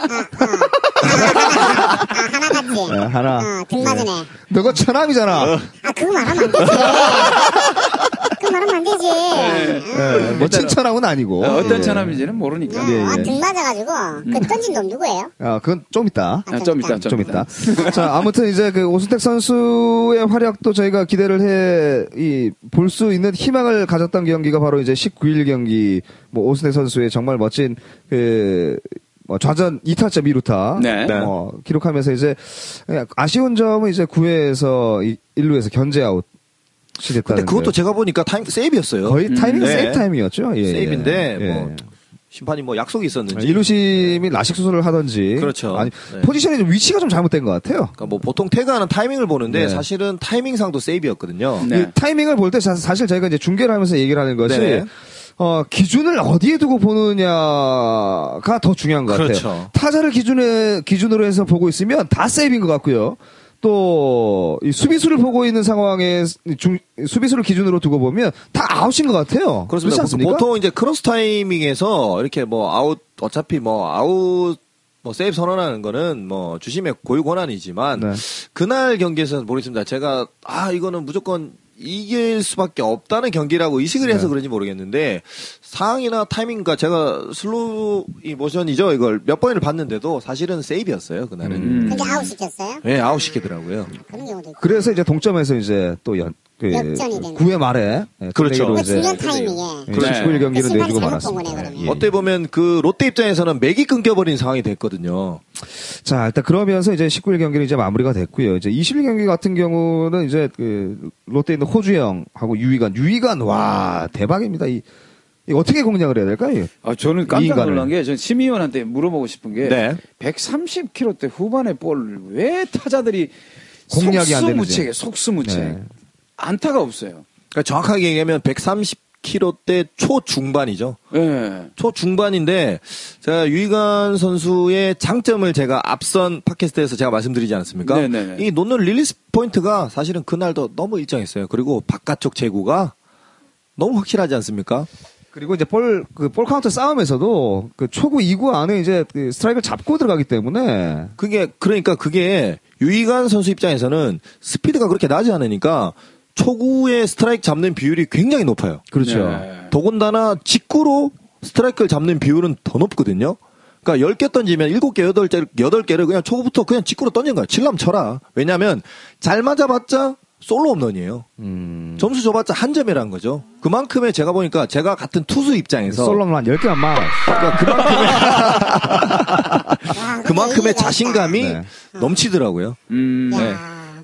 하나 같지? 예, 하나. 어, 등 맞으네. 너가 천암이잖아. 아, 그거 말하면 안 되지. 그거 말하면 안 되지. 예, 뭐 칭찬하고는 아니고. 어, 어떤 예. 천함인지는 모르니까. 예, 아, 예. 등 맞아가지고, 그 던진 놈 누구예요? 아, 그건 좀 있다. 아, 좀 있다, 좀, 좀 있다. 자, 아무튼 이제 그 오승택 선수의 활약도 저희가 기대를 해, 이, 볼수 있는 희망을 가졌던 경기가 바로 이제 19일 경기, 뭐, 오승택 선수의 정말 멋진, 그, 뭐 좌전 2타점 2루타. 네. 어, 기록하면서 이제, 아쉬운 점은 이제 9회에서 1루에서 견제 아웃. 이 됐다는 근데 그것도 제가 보니까 타임 세이프였어요. 거의 타이밍 네. 세이프 타임이었죠. 예, 세이프인데 예. 뭐 심판이 뭐 약속이 있었는지. 일루심이 라식 수술을 하던지. 그렇죠. 아니, 네. 포지션이 좀 위치가 좀 잘못된 것 같아요. 그러니까 뭐 보통 태그하는 타이밍을 보는데 네. 사실은 타이밍상도 세이프였거든요. 네. 이 타이밍을 볼 때 사실 저희가 이제 중계를 하면서 얘기를 하는 것이 네. 어, 기준을 어디에 두고 보느냐가 더 중요한 것 같아요. 그렇죠. 타자를 기준에 기준으로 해서 보고 있으면 다 세이프인 것 같고요. 또, 이 수비수를 보고 있는 상황에, 중, 수비수를 기준으로 두고 보면 다 아웃인 것 같아요. 그렇습니다. 보통 이제 크로스 타이밍에서 이렇게 뭐 아웃 어차피 뭐 아웃 뭐 세이프 선언하는 거는 뭐 주심의 고유 권한이지만 네. 그날 경기에서는 모르겠습니다. 제가 아 이거는 무조건 이길 수밖에 없다는 경기라고 의식을 해서 네. 그런지 모르겠는데 상황이나 타이밍과 제가 슬로우 이 모션이죠 이걸 몇 번을 봤는데도 사실은 세이프였어요 그날은. 음. 근데 아웃 시켰어요? 네 아웃 시키더라고요. 그런 경우도 있고. 그래서 이제 동점에서 이제 또 연, 그, 역전이 되는. 9회 말에. 예, 그렇죠. 그 중요한 타이밍에. 예, 그래. 19일 경기를 그 내주고 말았습니다. 예. 어떻게 보면 그 롯데 입장에서는 맥이 끊겨버린 상황이 됐거든요. 자, 일단 그러면서 이제 19일 경기는 이제 마무리가 됐고요. 이제 20일 경기 같은 경우는 이제 그 롯데 있는 호주형하고 유희관, 유희관 와 대박입니다. 이 어떻게 공략을 해야 될까요? 아, 저는 이 깜짝. 놀란 게, 전 심의원한테 물어보고 싶은 게, 네. 130km대 후반의 볼을 왜 타자들이 공략이. 속수무책에 속수무책 네. 안타가 없어요. 그러니까 정확하게 얘기하면 130km대 초중반이죠. 예. 초중반인데 제가 유희관 선수의 장점을 제가 앞선 팟캐스트에서 제가 말씀드리지 않았습니까? 네네네. 이 놓는 release point가 사실은 그날도 너무 일정했어요. 그리고 바깥쪽 제구가 너무 확실하지 않습니까? 그리고 이제 볼, 그 볼 카운트 싸움에서도 그 초구 2구 안에 이제 그 스트라이크를 잡고 들어가기 때문에 그게 그러니까 그게 유희관 선수 입장에서는 스피드가 그렇게 나지 않으니까 초구의 스트라이크 잡는 비율이 굉장히 높아요. 그렇죠. 네. 더군다나 직구로 스트라이크를 잡는 비율은 더 높거든요. 그러니까 10개 던지면 7개, 8개, 8개를 그냥 초구부터 그냥 직구로 던진 거야. 칠람 쳐라. 왜냐면 잘 맞아봤자 솔로 홈런이에요. 음. 점수 줘봤자 한 점이라는 거죠. 그만큼의 제가 보니까 제가 같은 투수 입장에서 솔로는 한 10개만 막. 그러니까 그만큼의, 그만큼의 자신감이 네. 넘치더라고요. 음. 네.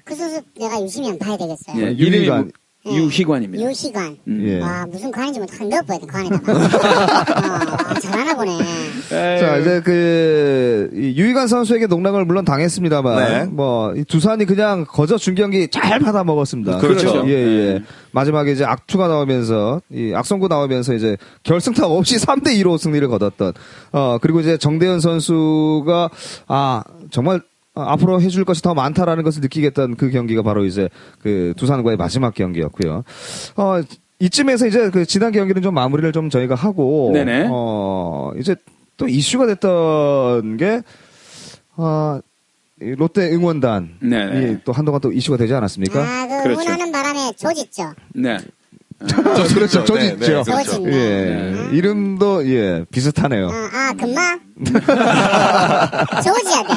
야, 그 선수 내가 유심히 한번 봐야 되겠어요. 예, 유희관. 이름이 뭐- 유희관입니다. 유시관. 음. 예. 와, 무슨 관인지 뭐한 넣어봐야 돼, 관에다가. 어, 와, 잘하나 보네. 자, 이제 그, 이 유희관 선수에게 농락을 물론 당했습니다만, 네. 뭐, 이 두산이 그냥 거저 중경기 잘 받아 먹었습니다. 그렇죠. 예, 예. 네. 마지막에 이제 악투가 나오면서, 이 악성구 나오면서 이제 결승타 없이 3대2로 승리를 거뒀던, 어, 그리고 이제 정대현 선수가, 아, 정말, 어, 앞으로 해줄 것이 더 많다라는 것을 느끼겠던 그 경기가 바로 이제 그 두산과의 마지막 경기였고요. 어, 이쯤에서 이제 그 지난 경기는 좀 마무리를 좀 저희가 하고, 네네. 어, 이제 또 이슈가 됐던 게, 어, 이 롯데 응원단이 네네. 또 한동안 또 이슈가 되지 않았습니까? 아, 그 그렇죠. 응원하는 바람에 조짓죠. 네. 그렇죠. 저지 네, 있죠. 네, 그렇죠. 예. 이름도, 예, 비슷하네요. 아, 아 금방? 조지야 돼.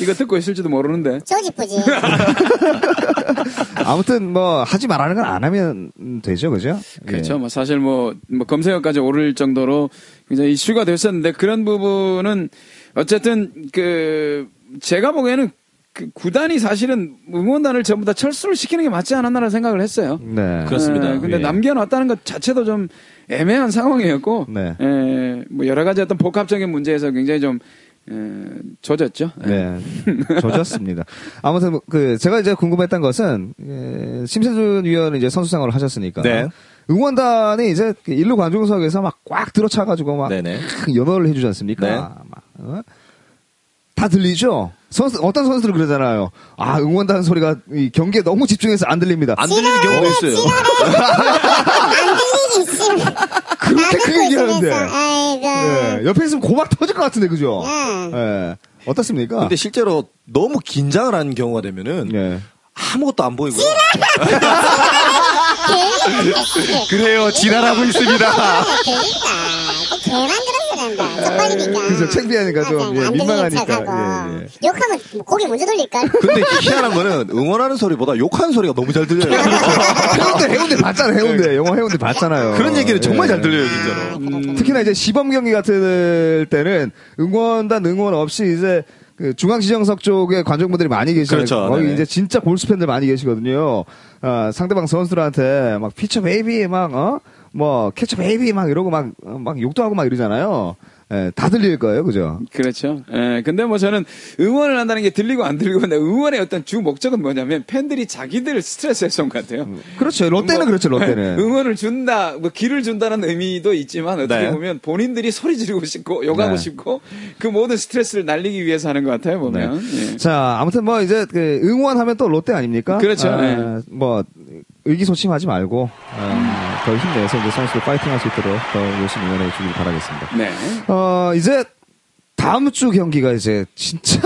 이거 듣고 있을지도 모르는데. 조지쁘지. 아무튼 뭐, 하지 말라는 건 안 하면 되죠. 그죠? 그렇죠. 뭐 사실 뭐, 뭐 검색어까지 오를 정도로 굉장히 이슈가 됐었는데 그런 부분은 어쨌든 그 제가 보기에는 그 구단이 사실은 응원단을 전부 다 철수를 시키는 게 맞지 않았나라는 생각을 했어요. 예. 네. 그렇습니다. 예, 근데 예. 남겨놨다는 것 자체도 좀 애매한 상황이었고, 네. 예, 뭐 여러 가지 어떤 복합적인 문제에서 굉장히 좀 예, 젖었죠. 예. 네. 조졌습니다. 아무튼, 뭐 그, 제가 이제 궁금했던 것은, 예, 심세준 위원은 이제 선수 생활을 하셨으니까. 네. 응원단이 이제 그 일루 관중석에서 막 꽉 들어차가지고 막 네네. 연호를 해주지 않습니까? 네. 막, 어? 다 들리죠? 선수, 어떤 선수들은 그러잖아요. 아, 응원단 소리가 이 경기에 너무 집중해서 안 들립니다. 안 들리는 경우도 있어요. 그렇게 크게 얘기하는데. 아이고. 예, 옆에 있으면 고막 터질 것 같은데, 그죠? 응. 예. 어떻습니까? 근데 실제로 너무 긴장을 하는 경우가 되면은 예. 아무것도 안 보이고 그래요, 지랄하고 있습니다. 그러니까. 개만 그죠, 창피하니까 좀, 예, 민망하니까. 예, 예. 욕하면 고개 먼저 돌릴걸? 근데 희한한 거는 응원하는 소리보다 욕하는 소리가 너무 잘 들려요. 해운대, 해운대 봤잖아요, 해운대. 영화 해운대 봤잖아요. 그런 얘기를 정말 예. 잘 들려요, 진짜로. 아, 그래. 특히나 이제 시범 경기 같은 때는 응원단 응원 없이 이제 그 중앙지정석 쪽에 관중분들이 많이 계시잖아요. 그렇죠. 거기 네네. 이제 진짜 골수 팬들 많이 계시거든요. 아, 상대방 선수들한테 막 pitcher baby 막 어? 뭐 catcher baby 막 이러고 막, 어, 막 욕도 하고 막 이러잖아요. 예, 다 들릴 거예요. 그죠? 그렇죠. 예, 근데 뭐 저는 응원을 한다는 게 들리고 안 들리고 근데 응원의 어떤 주 목적은 뭐냐면 팬들이 자기들 스트레스 해소인 것 같아요. 그렇죠. 롯데는 뭐, 그렇죠. 롯데는. 응원을 준다, 뭐 기를 준다는 의미도 있지만 어떻게 네. 보면 본인들이 소리 지르고 싶고 욕하고 네. 싶고 그 모든 스트레스를 날리기 위해서 하는 것 같아요 보면. 예. 자, 아무튼 뭐 이제 그 응원하면 또 롯데 아닙니까? 그렇죠. 아, 네. 뭐 의기소침하지 말고 아, 더 힘내서 이제 선수들 파이팅할 수 있도록 더 열심히 응원해 주길 바라겠습니다. 네. 어, 이제 다음 주 경기가 이제 진짜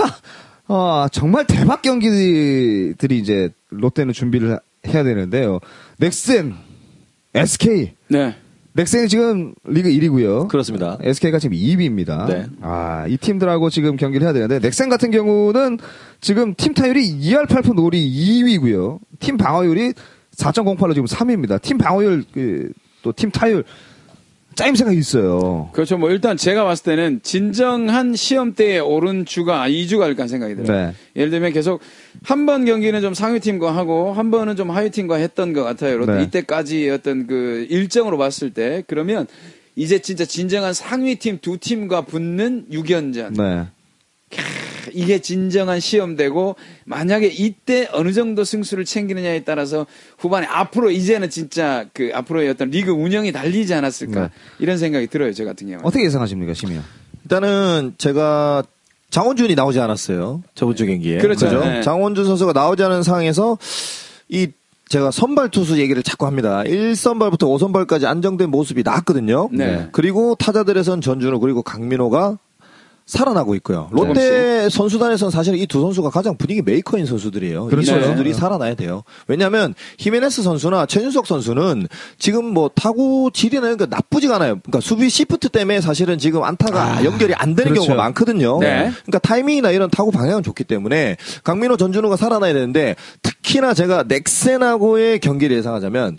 어, 정말 대박 경기들이 이제 롯데는 준비를 해야 되는데요. 넥센, SK. 네. 넥센이 지금 리그 1위고요. 그렇습니다. SK가 지금 2위입니다. 네. 아, 이 팀들하고 지금 경기를 해야 되는데 넥센 같은 경우는 지금 팀 타율이 2할 8푼 놀이 2위고요. 팀 방어율이 4.08로 지금 3위입니다. 팀 방어율 그, 또팀 타율 짜임새가 있어요. 그렇죠. 뭐 일단 제가 봤을 때는 진정한 시험대에 오른 주가 2주가 아닐까 생각이 들어요. 네. 예를 들면 계속 한 번 경기는 좀 상위팀과 하고 한 번은 좀 하위팀과 했던 것 같아요. 네. 이때까지 어떤 그 일정으로 봤을 때 그러면 이제 진짜 진정한 상위팀 두 팀과 붙는 6연전. 네. 이게 진정한 시험되고 만약에 이때 어느 정도 승수를 챙기느냐에 따라서 후반에 앞으로 이제는 진짜 그 앞으로의 어떤 리그 운영이 달리지 않았을까 네. 이런 생각이 들어요 저 같은 경우. 는 어떻게 예상하십니까, 시민? 일단은 제가 장원준이 나오지 않았어요. 저번 주 경기에. 그렇죠. 그죠? 네. 장원준 선수가 나오지 않은 상황에서 이 제가 선발 투수 얘기를 자꾸 합니다. 1선발부터 5선발까지 안정된 모습이 나왔거든요. 네. 그리고 타자들에선 전준호 그리고 강민호가 살아나고 있고요. 롯데 선수단에서는 사실 이 두 선수가 가장 분위기 메이커인 선수들이에요. 그렇죠. 이 선수들이 살아나야 돼요. 왜냐하면 히메네스 선수나 최준석 선수는 지금 뭐 타구 질이나 그 나쁘지가 않아요. 그러니까 수비 시프트 때문에 사실은 지금 안타가 연결이 안 되는 그렇죠. 경우가 많거든요. 네. 그러니까 타이밍이나 이런 타구 방향은 좋기 때문에 강민호 전준우가 살아나야 되는데 특히나 제가 넥센하고의 경기를 예상하자면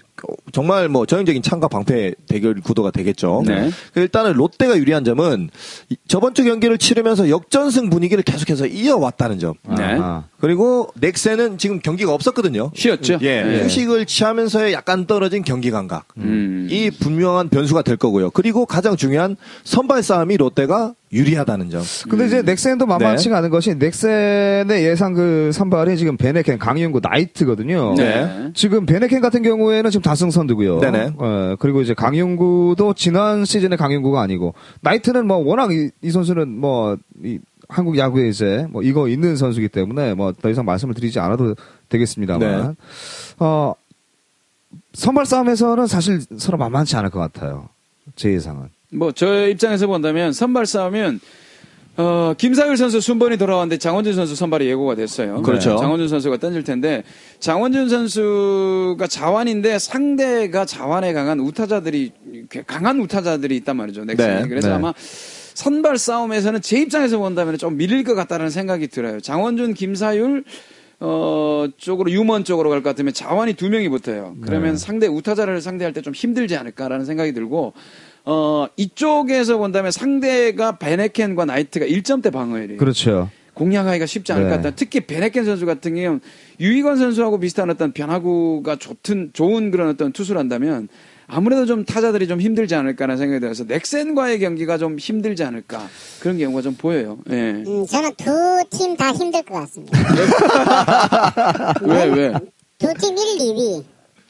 정말 뭐 전형적인 창과 방패 대결 구도가 되겠죠. 네. 그 일단은 롯데가 유리한 점은 이- 저번 주 경기를 치르면서 역전승 분위기를 계속해서 이어왔다는 점. 네. 아하. 그리고 넥센은 지금 경기가 없었거든요. 쉬었죠. 예, 네. 휴식을 취하면서의 약간 떨어진 경기 감각. 음. 이 분명한 변수가 될 거고요. 그리고 가장 중요한 선발 싸움이 롯데가 유리하다는 점. 근데 이제 넥센도 만만치가 네. 않은 것이 넥센의 예상 그 선발이 지금 베네켄, 강윤구, 나이트거든요. 네. 지금 베네켄 같은 경우에는 지금 다승 선두고요. 네네. 어, 그리고 이제 강윤구도 지난 시즌의 강윤구가 아니고 나이트는 뭐 워낙 이, 이 선수는 뭐 이 한국 야구에 이제 뭐 이거 있는 선수기 때문에 뭐 더 이상 말씀을 드리지 않아도 되겠습니다만 네. 어 선발 싸움에서는 사실 서로 만만치 않을 것 같아요. 제 예상은. 뭐저 입장에서 본다면 선발 싸움은 어, 김상일 선수 순번이 돌아왔는데 장원준 선수 선발이 예고가 됐어요. 그렇죠. 네, 장원준 선수가 던질 텐데 장원준 선수가 자완인데 상대가 자완에 강한 우타자들이 꽤 강한 우타자들이 있단 말이죠. 넥슨이. 네, 그래서 네. 아마 선발 싸움에서는 제 입장에서 본다면 좀 밀릴 것 같다는 생각이 들어요. 장원준, 김사율 어, 쪽으로 유먼 쪽으로 갈 것 같으면 자완이 두 명이 붙어요. 그러면 네. 상대 우타자를 상대할 때 좀 힘들지 않을까라는 생각이 들고 어, 이쪽에서 본다면 상대가 베네켄과 나이트가 1점대 방어율이에요. 그렇죠. 공략하기가 쉽지 않을 네. 것 같다. 특히 베네켄 선수 같은 경우는 유희관 선수하고 비슷한 어떤 변화구가 좋든 좋은 그런 어떤 투수란다면 아무래도 좀 타자들이 좀 힘들지 않을까라는 생각이 들어서 넥센과의 경기가 좀 힘들지 않을까 그런 경우가 좀 보여요. 예. 음, 저는 두 팀 다 힘들 것 같습니다. 왜 왜? 두 팀 1, 2위.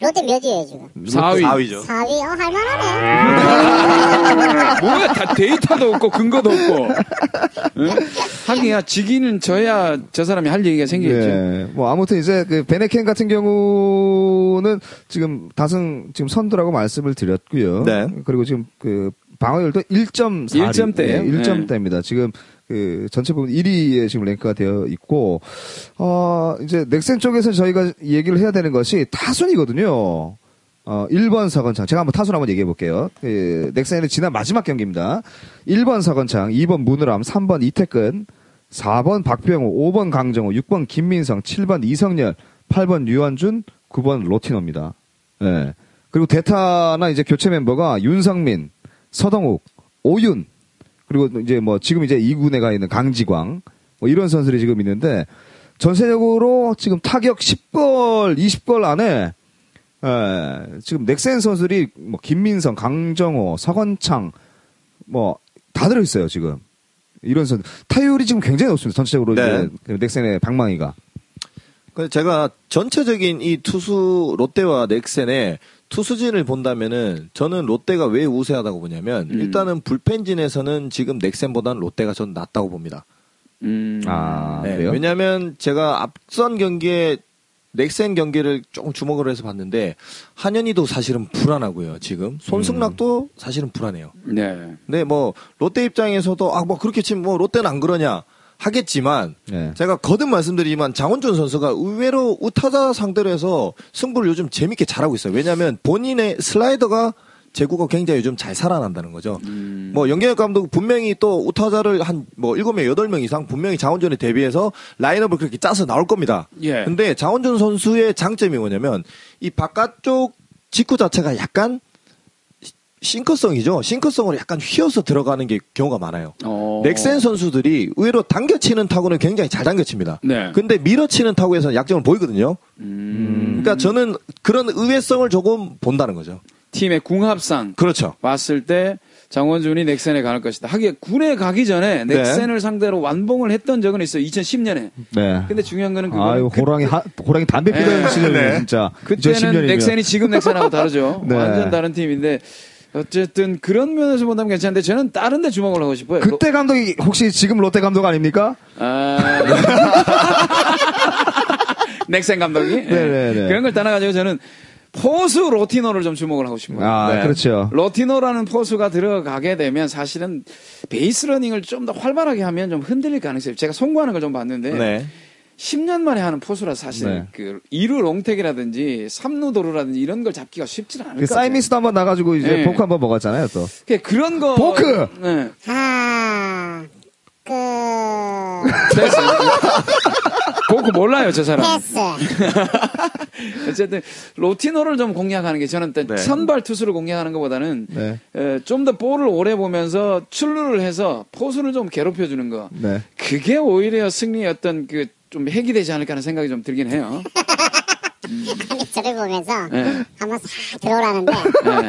롯데 몇이에요, 지금? 4위. 4위죠. 4위? 어, 할만하네. 뭐야 다 데이터도 없고 근거도 없고. 응? 하기야 지기는 져야 저 사람이 할 얘기가 생기겠죠. 네. 뭐 아무튼 이제 그 베네켄 같은 경우는 지금 다승 지금 선두라고 말씀을 드렸고요. 네. 그리고 지금 그 방어율도 1.4 1점대예요. 네. 1점대입니다. 지금 그 전체 부분 1위에 지금 랭크가 되어 있고 어 이제 넥센 쪽에서 저희가 얘기를 해야 되는 것이 타순이거든요. 어 1번 서건창 제가 한번 타순 한번 얘기해 볼게요. 그 넥센의 지난 마지막 경기입니다. 1번 서건창, 2번 문우람, 3번 이태근, 4번 박병호, 5번 강정호, 6번 김민성, 7번 이성열, 8번 유한준, 9번 로티노입니다. 예. 그리고 대타나 이제 교체 멤버가 윤성민, 서동욱, 오윤, 그리고 이제 뭐 지금 이제 2군에 가 있는 강지광, 뭐 이런 선수들이 지금 있는데 전체적으로 지금 타격 10골, 20골 안에 예, 지금 넥센 선수들이 뭐 김민성, 강정호, 서건창 뭐 다 들어 있어요 지금. 이런 선수. 타율이 지금 굉장히 높습니다 전체적으로 네. 이제 그 넥센의 방망이가. 그래서 제가 전체적인 이 투수 롯데와 넥센의 투수진을 본다면은 저는 롯데가 왜 우세하다고 보냐면 음. 일단은 불펜진에서는 지금 넥센보다는 롯데가 전 낫다고 봅니다. 음. 아 네, 그래요? 왜냐하면 제가 앞선 경기에 넥센 경기를 조금 주목을 해서 봤는데 한현희도 사실은 불안하고요. 지금 손승락도 사실은 불안해요. 네. 근데 뭐 롯데 입장에서도 아 뭐 그렇게 치면 뭐 롯데는 안 그러냐 하겠지만 네. 제가 거듭 말씀드리지만 장원준 선수가 의외로 우타자 상대로 해서 승부를 요즘 재밌게 잘하고 있어요. 왜냐하면 본인의 슬라이더가 제구가 굉장히 요즘 잘 살아난다는 거죠. 음. 뭐 연경혁 감독 분명히 또 우타자를 한뭐 7명, 8명 이상 분명히 장원준에 대비해서 라인업을 그렇게 짜서 나올 겁니다. 예. 근데 장원준 선수의 장점이 뭐냐면 이 바깥쪽 직구 자체가 약간 싱크성이죠. 싱크성으로 약간 휘어서 들어가는 게 경우가 많아요. 어. 넥센 선수들이 의외로 당겨치는 타구는 굉장히 잘 당겨칩니다. 네. 근데 밀어치는 타구에서는 약점을 보이거든요. 음, 그러니까 저는 그런 의외성을 조금 본다는 거죠. 팀의 궁합상 그렇죠. 봤을 때 장원준이 넥센에 갈 것이다. 하기에 군에 가기 전에 네. 넥센을 상대로 완봉을 했던 적은 있어요. 2010년에. 네. 근데 중요한 거는 그거는 아유 그, 호랑이 하, 호랑이 담배 피던 네. 시절이 네. 진짜 그때는 2010년이면. 넥센이 지금 넥센하고 다르죠. 네. 완전 다른 팀인데 어쨌든 그런 면에서 본다면 괜찮은데 저는 다른 데 주목을 하고 싶어요. 그때 감독이 혹시 지금 롯데 감독 아닙니까? 아... 넥센 감독이 예. 네네네. 그런 걸 떠나가지고 저는 포수 로티노를 좀 주목을 하고 싶어요. 아 네. 그렇죠. 로티노라는 포수가 들어가게 되면 사실은 베이스 러닝을 좀 더 활발하게 하면 좀 흔들릴 가능성이 제가 송구하는 걸 좀 봤는데 네. 10년 만에 하는 포수라 사실 네. 그 2루 롱택이라든지 3루 도루라든지 이런 걸 잡기가 쉽지는 않을 그것 같아요. 사이미스도 한번 나가지고 이제 네. 포크 한번 먹었잖아요 또. 그러니까 그런 거 포크! 네. 아, 그, 됐어. 그거 몰라요, 저 사람. 패스. 어쨌든 로티노를 좀 공략하는 게 저는 일단 네. 선발 투수를 공략하는 것보다는 네. 좀더 볼을 오래 보면서 출루를 해서 포수를 좀 괴롭혀 주는 거. 네. 그게 오히려 승리의 어떤 그 좀 핵이 되지 않을까 하는 생각이 좀 들긴 해요. 아니, 저를 보면서 네. 한번 싹 들어오라는데, 네.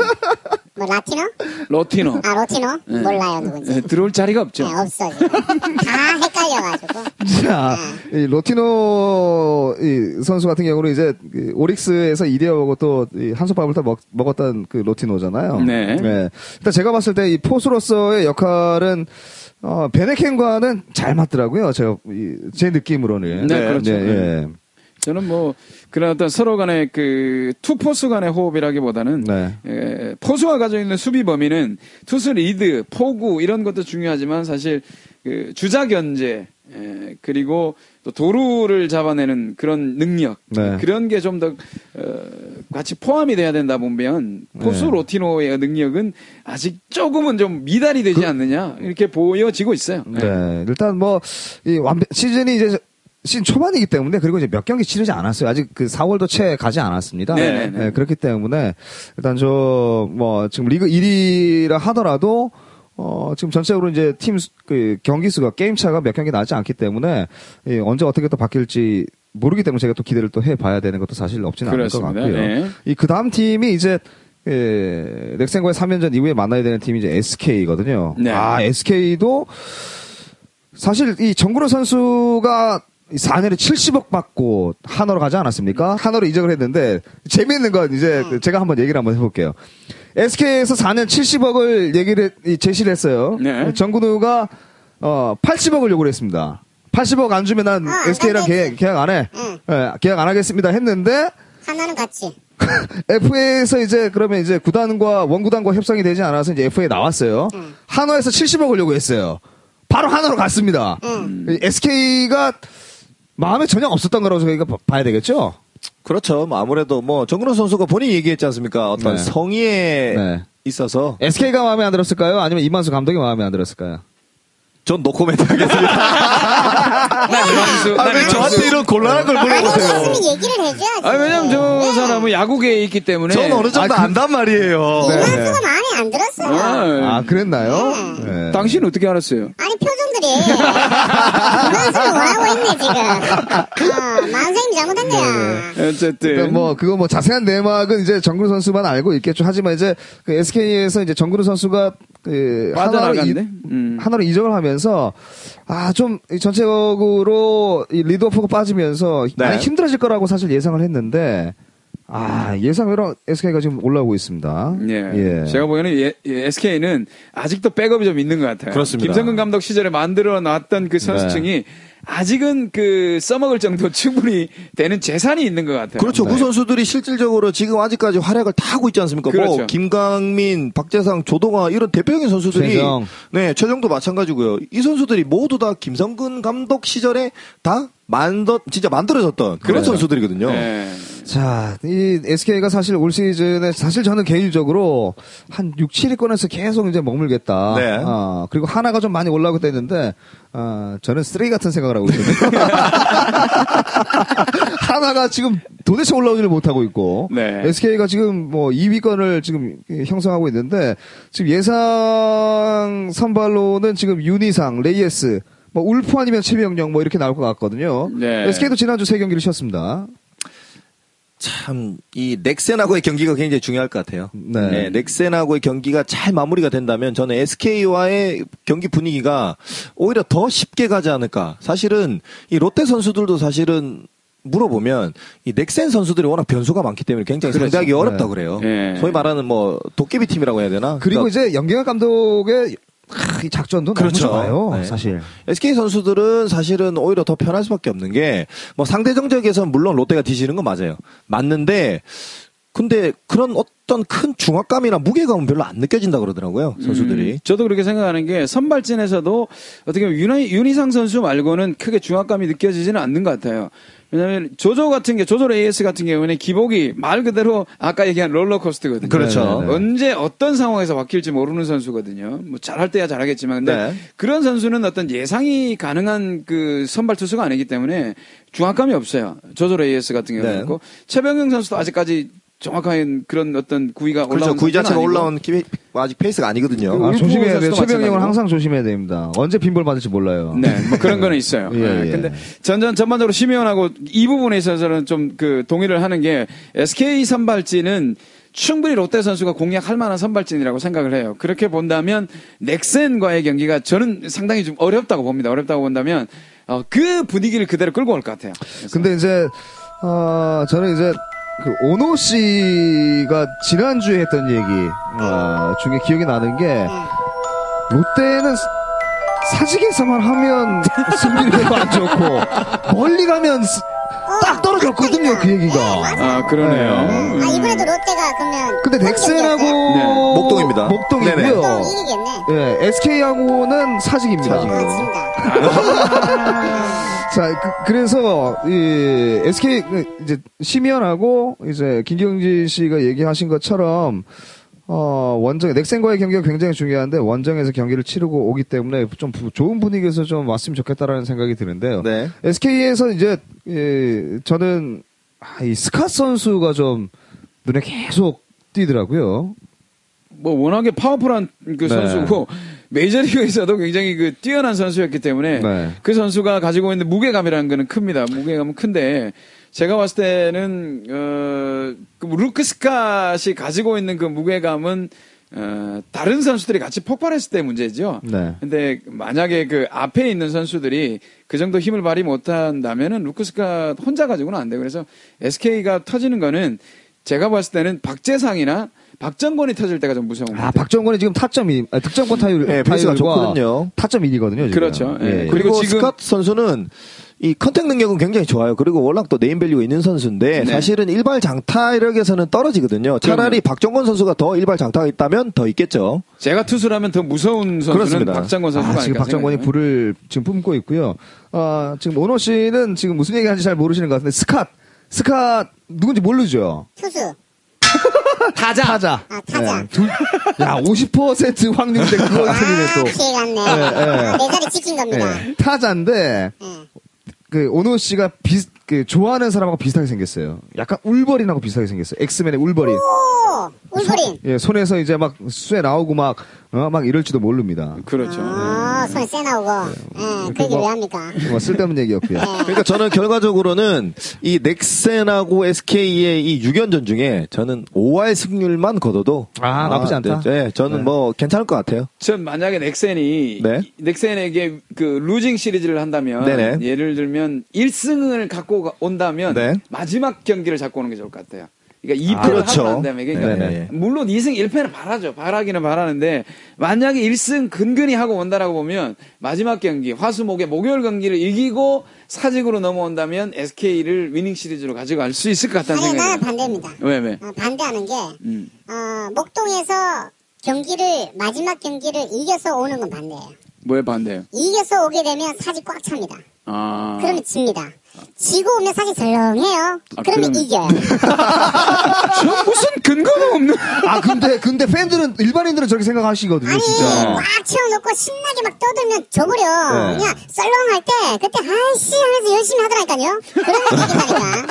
뭐, 라티노? 로티노. 아, 로티노? 네. 몰라요, 누군지. 네, 들어올 자리가 없죠. 네, 없어, 지금. 다 헷갈려가지고. 자, 이 로티노 이 선수 같은 경우는 이제 그 오릭스에서 이대하고 또 이 한솥밥을 다 먹, 먹었던 그 로티노잖아요. 네. 일단 제가 봤을 때 이 포수로서의 역할은 어, 베네켄과는 잘 맞더라고요. 제가 이, 제 느낌으로는. 네, 그렇죠. 예. 저는 뭐 그런 어떤 서로 간의 그 투포수 간의 호흡이라기보다는 네. 에, 포수가 가지고 있는 수비 범위는 투수 리드, 포구 이런 것도 중요하지만 사실 그 주자 견제 에, 그리고 또 도루를 잡아내는 그런 능력 네. 그런 게 좀 더 어, 같이 포함이 돼야 된다 보면 포수 네. 로티노의 능력은 아직 조금은 좀 미달이 되지 않느냐 이렇게 보여지고 있어요. 네. 일단 뭐, 이 완벽, 시즌이 이제 시즌 초반이기 때문에 그리고 이제 몇 경기 치르지 않았어요. 아직 그 4월도 채 가지 않았습니다. 네네네. 네, 그렇기 때문에 일단 저 뭐 지금 리그 1위라 하더라도 어 지금 전체적으로 이제 팀그 경기 수가 게임 차가 몇 경기 나지 않기 때문에 예, 언제 어떻게 또 바뀔지 모르기 때문에 제가 또 기대를 또 해봐야 되는 것도 사실 없지는 않을 것 그렇습니다. 같고요. 네. 이 그 다음 팀이 이제 예, 넥센과의 3연전 이후에 만나야 되는 팀이 이제 SK거든요. 네. 아 SK도 사실 이 정구로 선수가 4년에 70억 받고 한화로 가지 않았습니까? 한화로 이적을 했는데 재미있는 건 이제 그 제가 한번 얘기를 한번 해볼게요. SK에서 4년 70억을 얘기를 했- 제시를 했어요. 네. 정근우가 어 80억을 요구를 했습니다. 80억 안 주면 난 아, SK랑 안 계약, 계약 안 해. 응. 예, 계약 안 하겠습니다 했는데 하나는 같이. FA에서 이제 그러면 이제 구단과 원구단과 협상이 되지 않아서 이제 FA 나왔어요. 응. 한화에서 70억을 요구했어요. 바로 한화로 갔습니다. 응. SK가 마음에 전혀 없었던 거라고 저희가 봐- 봐야 되겠죠? 그렇죠. 뭐 아무래도 뭐 정근호 선수가 본인이 얘기했지 않습니까? 어떤 네. 성의에 네. 있어서 SK가 마음에 안 들었을까요? 아니면 이만수 감독이 마음에 안 들었을까요? 전 노코멘트 하겠습니다. 난 이광수, 아, 난왜 이광수. 저한테 이런 곤란한 걸 아니, 물어보세요? 선수는 얘기를 해줘야지. 아, 왜냐면 저 사람은 야구계에 있기 때문에. 전 어느 정도 아, 그- 안단 말이에요. 네. 이만수가 마음에 안 들었어요. 아, 아, 그랬나요? 네. 당신은 어떻게 알았어요? 아니 표정 들이 이만수를 원하고 있네 지금. 어, 만생님이 잘못했네요. 어쨌든. 그러니까 뭐 그거 뭐 자세한 내막은 이제 정근우 선수만 알고 있겠죠. 하지만 이제 그 SK에서 이제 정근우 선수가 그 하나로? 이, 음. 하나로 이적을 하면서 아 좀 전체적으로 이 리드오프가 빠지면서 네. 많이 힘들어질 거라고 사실 예상을 했는데 아 예상외로 SK가 지금 올라오고 있습니다. 예. 제가 보기에는 SK는 아직도 백업이 좀 있는 것 같아요. 그렇습니다. 김성근 감독 시절에 만들어 놨던 그 선수층이 네. 아직은 그 써먹을 정도 충분히 되는 재산이 있는 것 같아요. 그렇죠. 네. 그 선수들이 실질적으로 지금 아직까지 활약을 다 하고 있지 않습니까? 그렇죠. 뭐 김강민, 박재상, 조동아 이런 대표적인 선수들이 최정. 네 최정도 마찬가지고요. 이 선수들이 모두 다 김성근 감독 시절에 다 만들 진짜 만들어졌던 그런 그렇죠. 선수들이거든요. 예. 자, 이 SK가 사실 올 시즌에 사실 저는 개인적으로 한 6, 7위권에서 계속 이제 머물겠다. 네. 아, 그리고 하나가 좀 많이 올라오겠다 했는데, 아, 저는 쓰레기 같은 생각을 하고 있거든요. 하나가 지금 도대체 올라오지를 못하고 있고, 네. SK가 지금 뭐 2위권을 지금 형성하고 있는데, 지금 예상 선발로는 지금 윤희상, 레이에스, 뭐 울프 아니면 최명령 뭐 이렇게 나올 것 같거든요. 네. SK도 지난주 세 경기를 쉬었습니다. 참, 이 넥센하고의 경기가 굉장히 중요할 것 같아요. 네. 네, 넥센하고의 경기가 잘 마무리가 된다면 저는 SK와의 경기 분위기가 오히려 더 쉽게 가지 않을까. 사실은 이 롯데 선수들도 사실은 물어보면 이 넥센 선수들이 워낙 변수가 많기 때문에 굉장히 그렇죠. 상대하기 어렵다 네. 그래요. 예. 소위 말하는 뭐 도깨비 팀이라고 해야 되나? 그리고 그러니까 이제 연경학 감독의 하, 이 작전도 그렇죠. 너무 좋아요. 네. 사실. SK 선수들은 사실은 오히려 더 편할 수밖에 없는 게 뭐 상대 정적에서는 물론 롯데가 뒤지는 건 맞아요. 맞는데 근데 그런 어떤 큰 중압감이나 무게감은 별로 안 느껴진다 그러더라고요 선수들이. 음, 저도 그렇게 생각하는 게 선발진에서도 어떻게 보면 윤희, 윤희상 선수 말고는 크게 중압감이 느껴지지는 않는 것 같아요. 왜냐하면 조조 같은 게 조조 AS 같은 경우는 기복이 말 그대로 아까 얘기한 롤러코스터거든요. 그렇죠. 네, 네, 네. 언제 어떤 상황에서 바뀔지 모르는 선수거든요. 뭐 잘할 때야 잘하겠지만 근데 네. 그런 선수는 어떤 예상이 가능한 그 선발 투수가 아니기 때문에 중압감이 없어요. 조조 레이예스 같은 경우는 네. 그렇고 채병용 선수도 아직까지 정확한 그런 어떤 구위가 그렇죠. 올라온 구위 자체가 아니고. 올라온 기, 아직 페이스가 아니거든요. 그리고 아, 조심해야 돼요. 채병용은. 항상 조심해야 됩니다. 언제 빈볼 받을지 몰라요. 네, 뭐 그런 거는 있어요. 예, 네, 예. 근데 전전 전반적으로 심의원하고 이 부분에 있어서는 좀 그 동의를 하는 게 SK 선발진은 충분히 롯데 선수가 공략할 만한 선발진이라고 생각을 해요. 그렇게 본다면 넥센과의 경기가 저는 상당히 좀 어렵다고 봅니다. 어렵다고 본다면 어, 그 분위기를 그대로 끌고 올 것 같아요. 그래서 근데 이제 어, 저는 이제 그 오노 씨가 지난주에 했던 얘기 어, 중에 기억이 나는 게 롯데는 사직에서만 하면 승률이 안 좋고 멀리 가면 스- 딱 떨어졌거든요 그 얘기가. 아 그러네요. 아, 이번에도 롯데가 그러면. 근데 넥센하고 네. 목동입니다. 목동이고요. 네네. 또 이기겠네. 예, SK하고는 사직입니다. 사직. 아, 자, 그, 래서이 SK 그 이제 심의원하고 이제 김경진 씨가 얘기하신 것처럼 어 원정 넥센과의 경기가 굉장히 중요한데 원정에서 경기를 치르고 오기 때문에 좀 부- 좋은 분위기에서 좀 왔으면 좋겠다라는 생각이 드는데요. 네. SK에서 이제 예, 저는 아, 이 스카 선수가 좀 눈에 계속 띄더라고요. 뭐 워낙에 파워풀한 그 네. 선수고 메이저리그에서도 굉장히 그 뛰어난 선수였기 때문에 네. 그 선수가 가지고 있는 무게감이라는 거는 큽니다. 무게감은 큰데 제가 봤을 때는 어, 그 루크 스캇이 가지고 있는 그 무게감은 어, 다른 선수들이 같이 폭발했을 때 문제죠. 네. 근데 만약에 그 앞에 있는 선수들이 그 정도 힘을 발휘 못한다면은 루크 스캇 혼자 가지고는 안 돼요. 그래서 SK가 터지는 거는 제가 봤을 때는 박재상이나 박정권이 터질 때가 좀 무서운 것아 같아요. 박정권이 지금 타점이 아, 득점권 타율 네, 타율과 좋거든요. 타점 1이거든요. 그렇죠. 예. 그리고, 그리고 지금- 스캇 선수는 이 contact 능력은 굉장히 좋아요. 그리고 워낙 또 네임밸류가 있는 선수인데 네. 사실은 일발 장타력에서는 떨어지거든요. 차라리 박정권 선수가 더 일발 장타가 있다면 더 있겠죠. 제가 투수라면 더 무서운 선수는 그렇습니다. 박정권 선수가 아, 지금 박정권이. 불을 지금 뿜고 있고요. 아, 지금 오노 씨는 지금 무슨 얘기 하는지 잘 모르시는 것 같은데, 스캇. 스캇, 누군지 모르죠? 투수. 타자. 타자. 아, 타자. 예, 둘- 야, 50% 확률인데 그거 아, 틀리네 또. 피해 갔네. 예. 내 자리 지킨 겁니다. 예, 타자인데, 예. 그, 오노 씨가 비, 그, 좋아하는 사람하고 비슷하게 생겼어요. 약간 울버린하고 비슷하게 생겼어요. 엑스맨의 울버린. 오, 울버린. 예, 손에서 이제 막 쇠 나오고 막, 어, 막 이럴지도 모릅니다. 그렇죠. 아, 손에 쎄 나오고. 예, 그 얘기 왜 합니까? 뭐 쓸데없는 얘기였고요. 그러니까 저는 결과적으로는 이 넥센하고 SK의 이 6연전 중에 저는 5할 승률만 거둬도 아, 나쁘지 않다. 네, 네, 저는 네. 뭐 괜찮을 것 같아요. 전 만약에 넥센이 네. 이- 넥센에게 그 루징 시리즈를 한다면 네네. 예를 들면 1승을 갖고 가- 온다면 네. 마지막 경기를 잡고 오는 게 좋을 것 같아요. 그러니까 2패를 그렇죠. 하고 난 다음에 그러니까 네네. 물론 2승 1패는 바라죠. 바라기는 바라는데 만약에 1승 근근히 하고 온다라고 보면 마지막 경기 화수목의 목요일 경기를 이기고 사직으로 넘어온다면 SK를 위닝 시리즈로 가지고 갈수 있을 것 같다는 생각이 나는 들어요. 반대입니다. 왜 왜? 어, 반대하는 게, 음. 어, 목동에서 경기를, 마지막 경기를 이겨서 오는 건 반대예요. 뭐에 반대요? 이겨서 오게 되면 사지 꽉 찹니다. 아. 그러면 집니다. 지고 오면 사지 덜렁해요. 아, 그러면 그럼- 이겨요. 저 무슨 근거가 없는. 아 근데 근데 팬들은 일반인들은 저렇게 생각하시거든요, 아니 진짜. 꽉 채워놓고 신나게 막 떠들면 져버려. 네. 그냥 썰렁할 때 그때 아이씨 하면서 열심히 하더라니까요. 그러면 이긴다니까.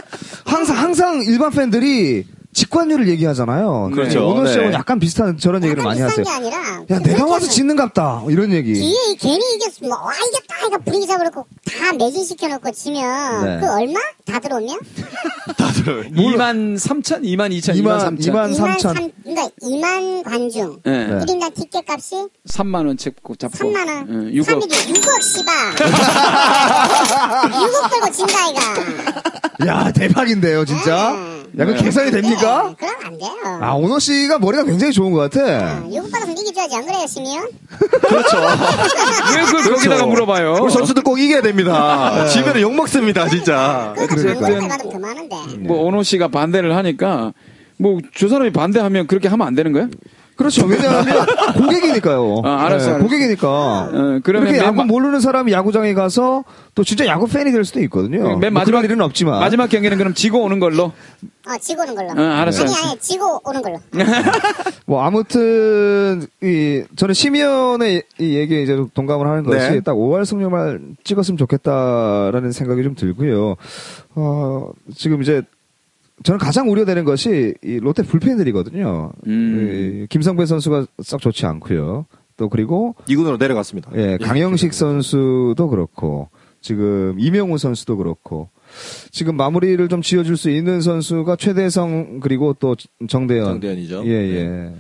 항상 항상 일반 팬들이 직관률을 얘기하잖아요. 그렇죠. 오너 씨하고 네. 약간 비슷한 저런 얘기를 약간 많이 비슷한 하세요. 게 아니라 야 그냥 내가 와서 짓는갑다 이런 얘기. 뒤에 이 괜히 이겼으면 와 이겼다 이거 분위기 잡아놓고 다 매진시켜놓고 지면 네. 그 얼마? 다 들어오면? 2만 3천? 2만 2천? 2만 2만 3천? 2만 3천. 삼- 그러니까 2만 관중 예. 네. 1인당 티켓 값이 3만 원 잡고 잡고. 3만 원 예, 6억. 3이지 6억 씨발 6억 들고 진다 이가 야 대박인데요 진짜. 약간 네. 계산이 됩니까? 네, 그럼 안 돼요 아 오너 씨가 머리가 굉장히 좋은 것 같아. 6억 받아서 이겨줘야지 안 그래요 시미연? 왜 그걸 거기다가 물어봐요? 우리 선수들 꼭 이겨야 됩니다. 지면은 욕 먹습니다, 진짜. 그럼 어쨌든- 방송에 받으면 더 많은데 뭐 오노 씨가 반대를 하니까 뭐 저 사람이 반대하면 그렇게 하면 안 되는 거예요? 그렇죠. 왜냐하면 고객이니까요. 아, 알았어, 알았어. 고객이니까. 어, 그러면 그렇게 맨 야구 마- 모르는 사람이 야구장에 가서 또 진짜 야구 팬이 될 수도 있거든요. 맨뭐 마지막 그런 일은 없지만. 마지막 경기는 그럼 지고 오는 걸로. 어 지고 오는 걸로 어, 알았어, 아니 알았어. 아니 지고 오는 걸로 뭐 아무튼 이 저는 심의원의 이 얘기에 이제 동감을 하는 것이 네. 딱 5할 승률만 찍었으면 좋겠다라는 생각이 좀 들고요. 어 지금 이제 저는 가장 우려되는 것이 이 롯데 불펜들이거든요. 음. 이 김성배 선수가 썩 좋지 않고요. 또 그리고 2군으로 내려갔습니다. 예, 강영식 선수도 그렇고 지금 이명우 선수도 그렇고 지금 마무리를 좀 지어줄 수 있는 선수가 최대성 그리고 또 정대현. 정대현이죠. 예, 예.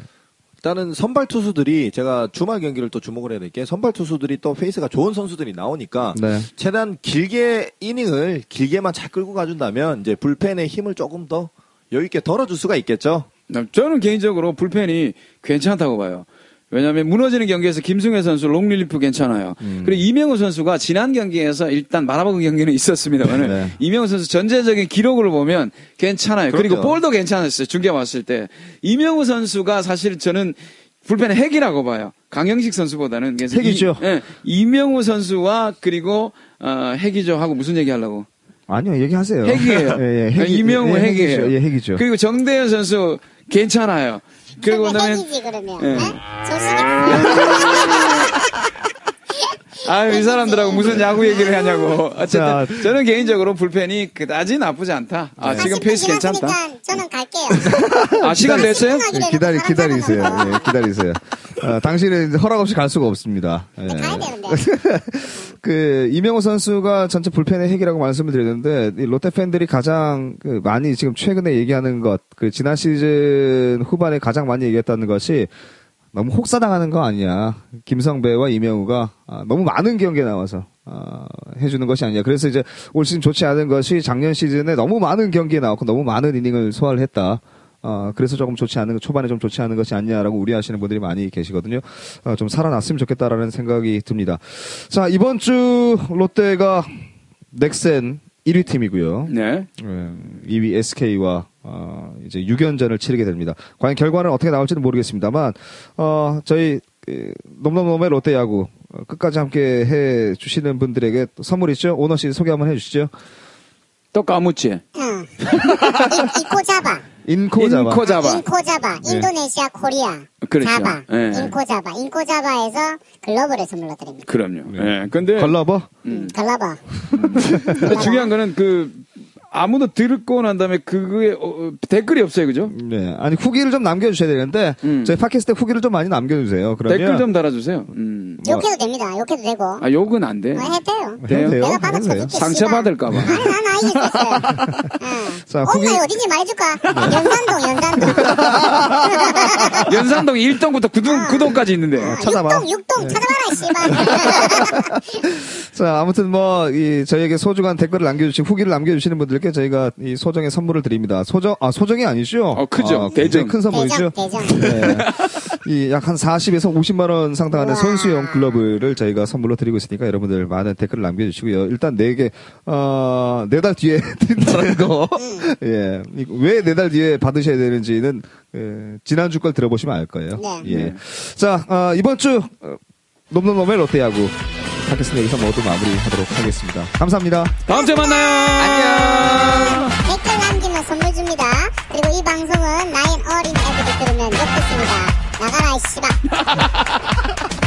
일단은 선발 투수들이 제가 주말 경기를 또 주목을 해야 될 게 선발 투수들이 또 페이스가 좋은 선수들이 나오니까 네. 최대한 길게 이닝을 길게만 잘 끌고 가준다면 이제 불펜의 힘을 조금 더 여유 있게 덜어줄 수가 있겠죠. 저는 개인적으로 불펜이 괜찮다고 봐요. 왜냐하면 무너지는 경기에서 김승회 선수 long relief 괜찮아요. 음. 그리고 이명우 선수가 지난 경기에서 일단 말아먹은 경기는 있었습니다만 네. 이명우 선수 전체적인 기록을 보면 괜찮아요. 그리고 그럼요. 볼도 괜찮았어요. 중계 왔을 때 이명우 선수가 사실 저는 불펜의 핵이라고 봐요. 강영식 선수보다는 핵이죠. 이, 예, 이명우 선수와 그리고 어, 핵이죠 하고 무슨 얘기 하려고? 아니요, 얘기하세요. 핵이에요. 예, 예, 핵이- 이명우 예, 핵이에요. 예, 핵이죠. 그리고 정대현 선수 괜찮아요. 그리고 그다음에 예. 네? 조식이 아유 이 사람들하고 무슨 야구 얘기를 하냐고. 어쨌든 자, 저는 개인적으로 불펜이 그다지 나쁘지 않다. 아 지금 페이스 괜찮다. 저는 갈게요 아 시간 됐어요? 예, 기다리, 기다리세요. 예, 기다리세요. 어, 당신은 이제 허락 없이 갈 수가 없습니다. 예. 가야 되는데 그, 이명호 선수가 전체 불펜의 핵이라고 말씀을 드렸는데, 이 롯데 팬들이 가장 그 많이 지금 최근에 얘기하는 것, 그 지난 시즌 후반에 가장 많이 얘기했다는 것이 너무 혹사당하는 거 아니냐. 김성배와 이명우가 아, 너무 많은 경기에 나와서 아, 해주는 것이 아니냐. 그래서 이제 올 시즌 좋지 않은 것이 작년 시즌에 너무 많은 경기에 나왔고 너무 많은 이닝을 소화를 했다. 아, 그래서 조금 좋지 않은, 초반에 좀 좋지 않은 것이 아니냐라고 우려하시는 분들이 많이 계시거든요. 아, 좀 살아났으면 좋겠다라는 생각이 듭니다. 자, 이번 주 롯데가 넥센 1위 팀이고요. 네. 2위 SK와 어, 이제 6연전을 치르게 됩니다. 과연 결과는 어떻게 나올지는 모르겠습니다만 어, 저희 그, nomnomnom의 롯데 야구 어, 끝까지 함께 해 주시는 분들에게 또 선물 있죠? 오너 씨 소개 한번 해주시죠. 또 까무치. 응. 이- 이코 잡아 인코 잡아. 인코 잡아. 인코 잡아 네. 인도네시아 코리아 그렇죠. 잡아 예. 인코 잡아 인코 잡아에서 글러브를 선물로 드립니다 그럼요. 예. 근데 걸러버? 음, 근데 중요한 거는 그 아무도 듣고 난 다음에 그거에 어, 어, 댓글이 없어요, 그죠? 네. 아니 후기를 좀 남겨주셔야 되는데 음. 저희 팟캐스트 후기를 좀 많이 남겨주세요. 그러면 댓글 좀 달아주세요. 음. 뭐- 욕해도 됩니다 욕해도 되고 아 욕은 안 돼. 어, 해도 해도 돼요? 돼요. 내가 받아 해도 돼요. 쳐줄게 상처. 받을까봐. 아니 난 알겠었어요 응. 자, 어, 후기- 나 어딘지 말해줄까 연산동 연산동 연산동 1동부터 9동, 9동까지 있는데. 찾아봐. 육동 육동 찾아봐라 씨발 자, 아무튼 뭐, 이, 저희에게 소중한 댓글을 남겨주신, 후기를 남겨주시는 분들 께 저희가 이 소정의 선물을 드립니다. 소정, 아, 소정이 아니죠? 어, 크죠. 아, 대정. 큰 선물이죠? 대장 대장 네. 이약한 40에서 50만 원 상당하는 우와. 선수용 글러브를 저희가 선물로 드리고 있으니까 여러분들 많은 댓글을 남겨 주시고요. 일단 4개, 어, 4달 뒤에 드린다는 거. 예. 왜 4달 뒤에 받으셔야 되는지는, 예, 지난주 걸 들어보시면 알 거예요. 네. 예. 자, 어, 이번 주, 어, 놈놈놈의 롯데야구 팟캐스트 여기서 모두 마무리하도록 하겠습니다. 감사합니다. 다음 주에 만나요. 안녕. 댓글 남기면 선물 줍니다. 그리고 이 방송은 나인 어린 애들이 들으면 욕 듣습니다. 나가라, 이 씨발.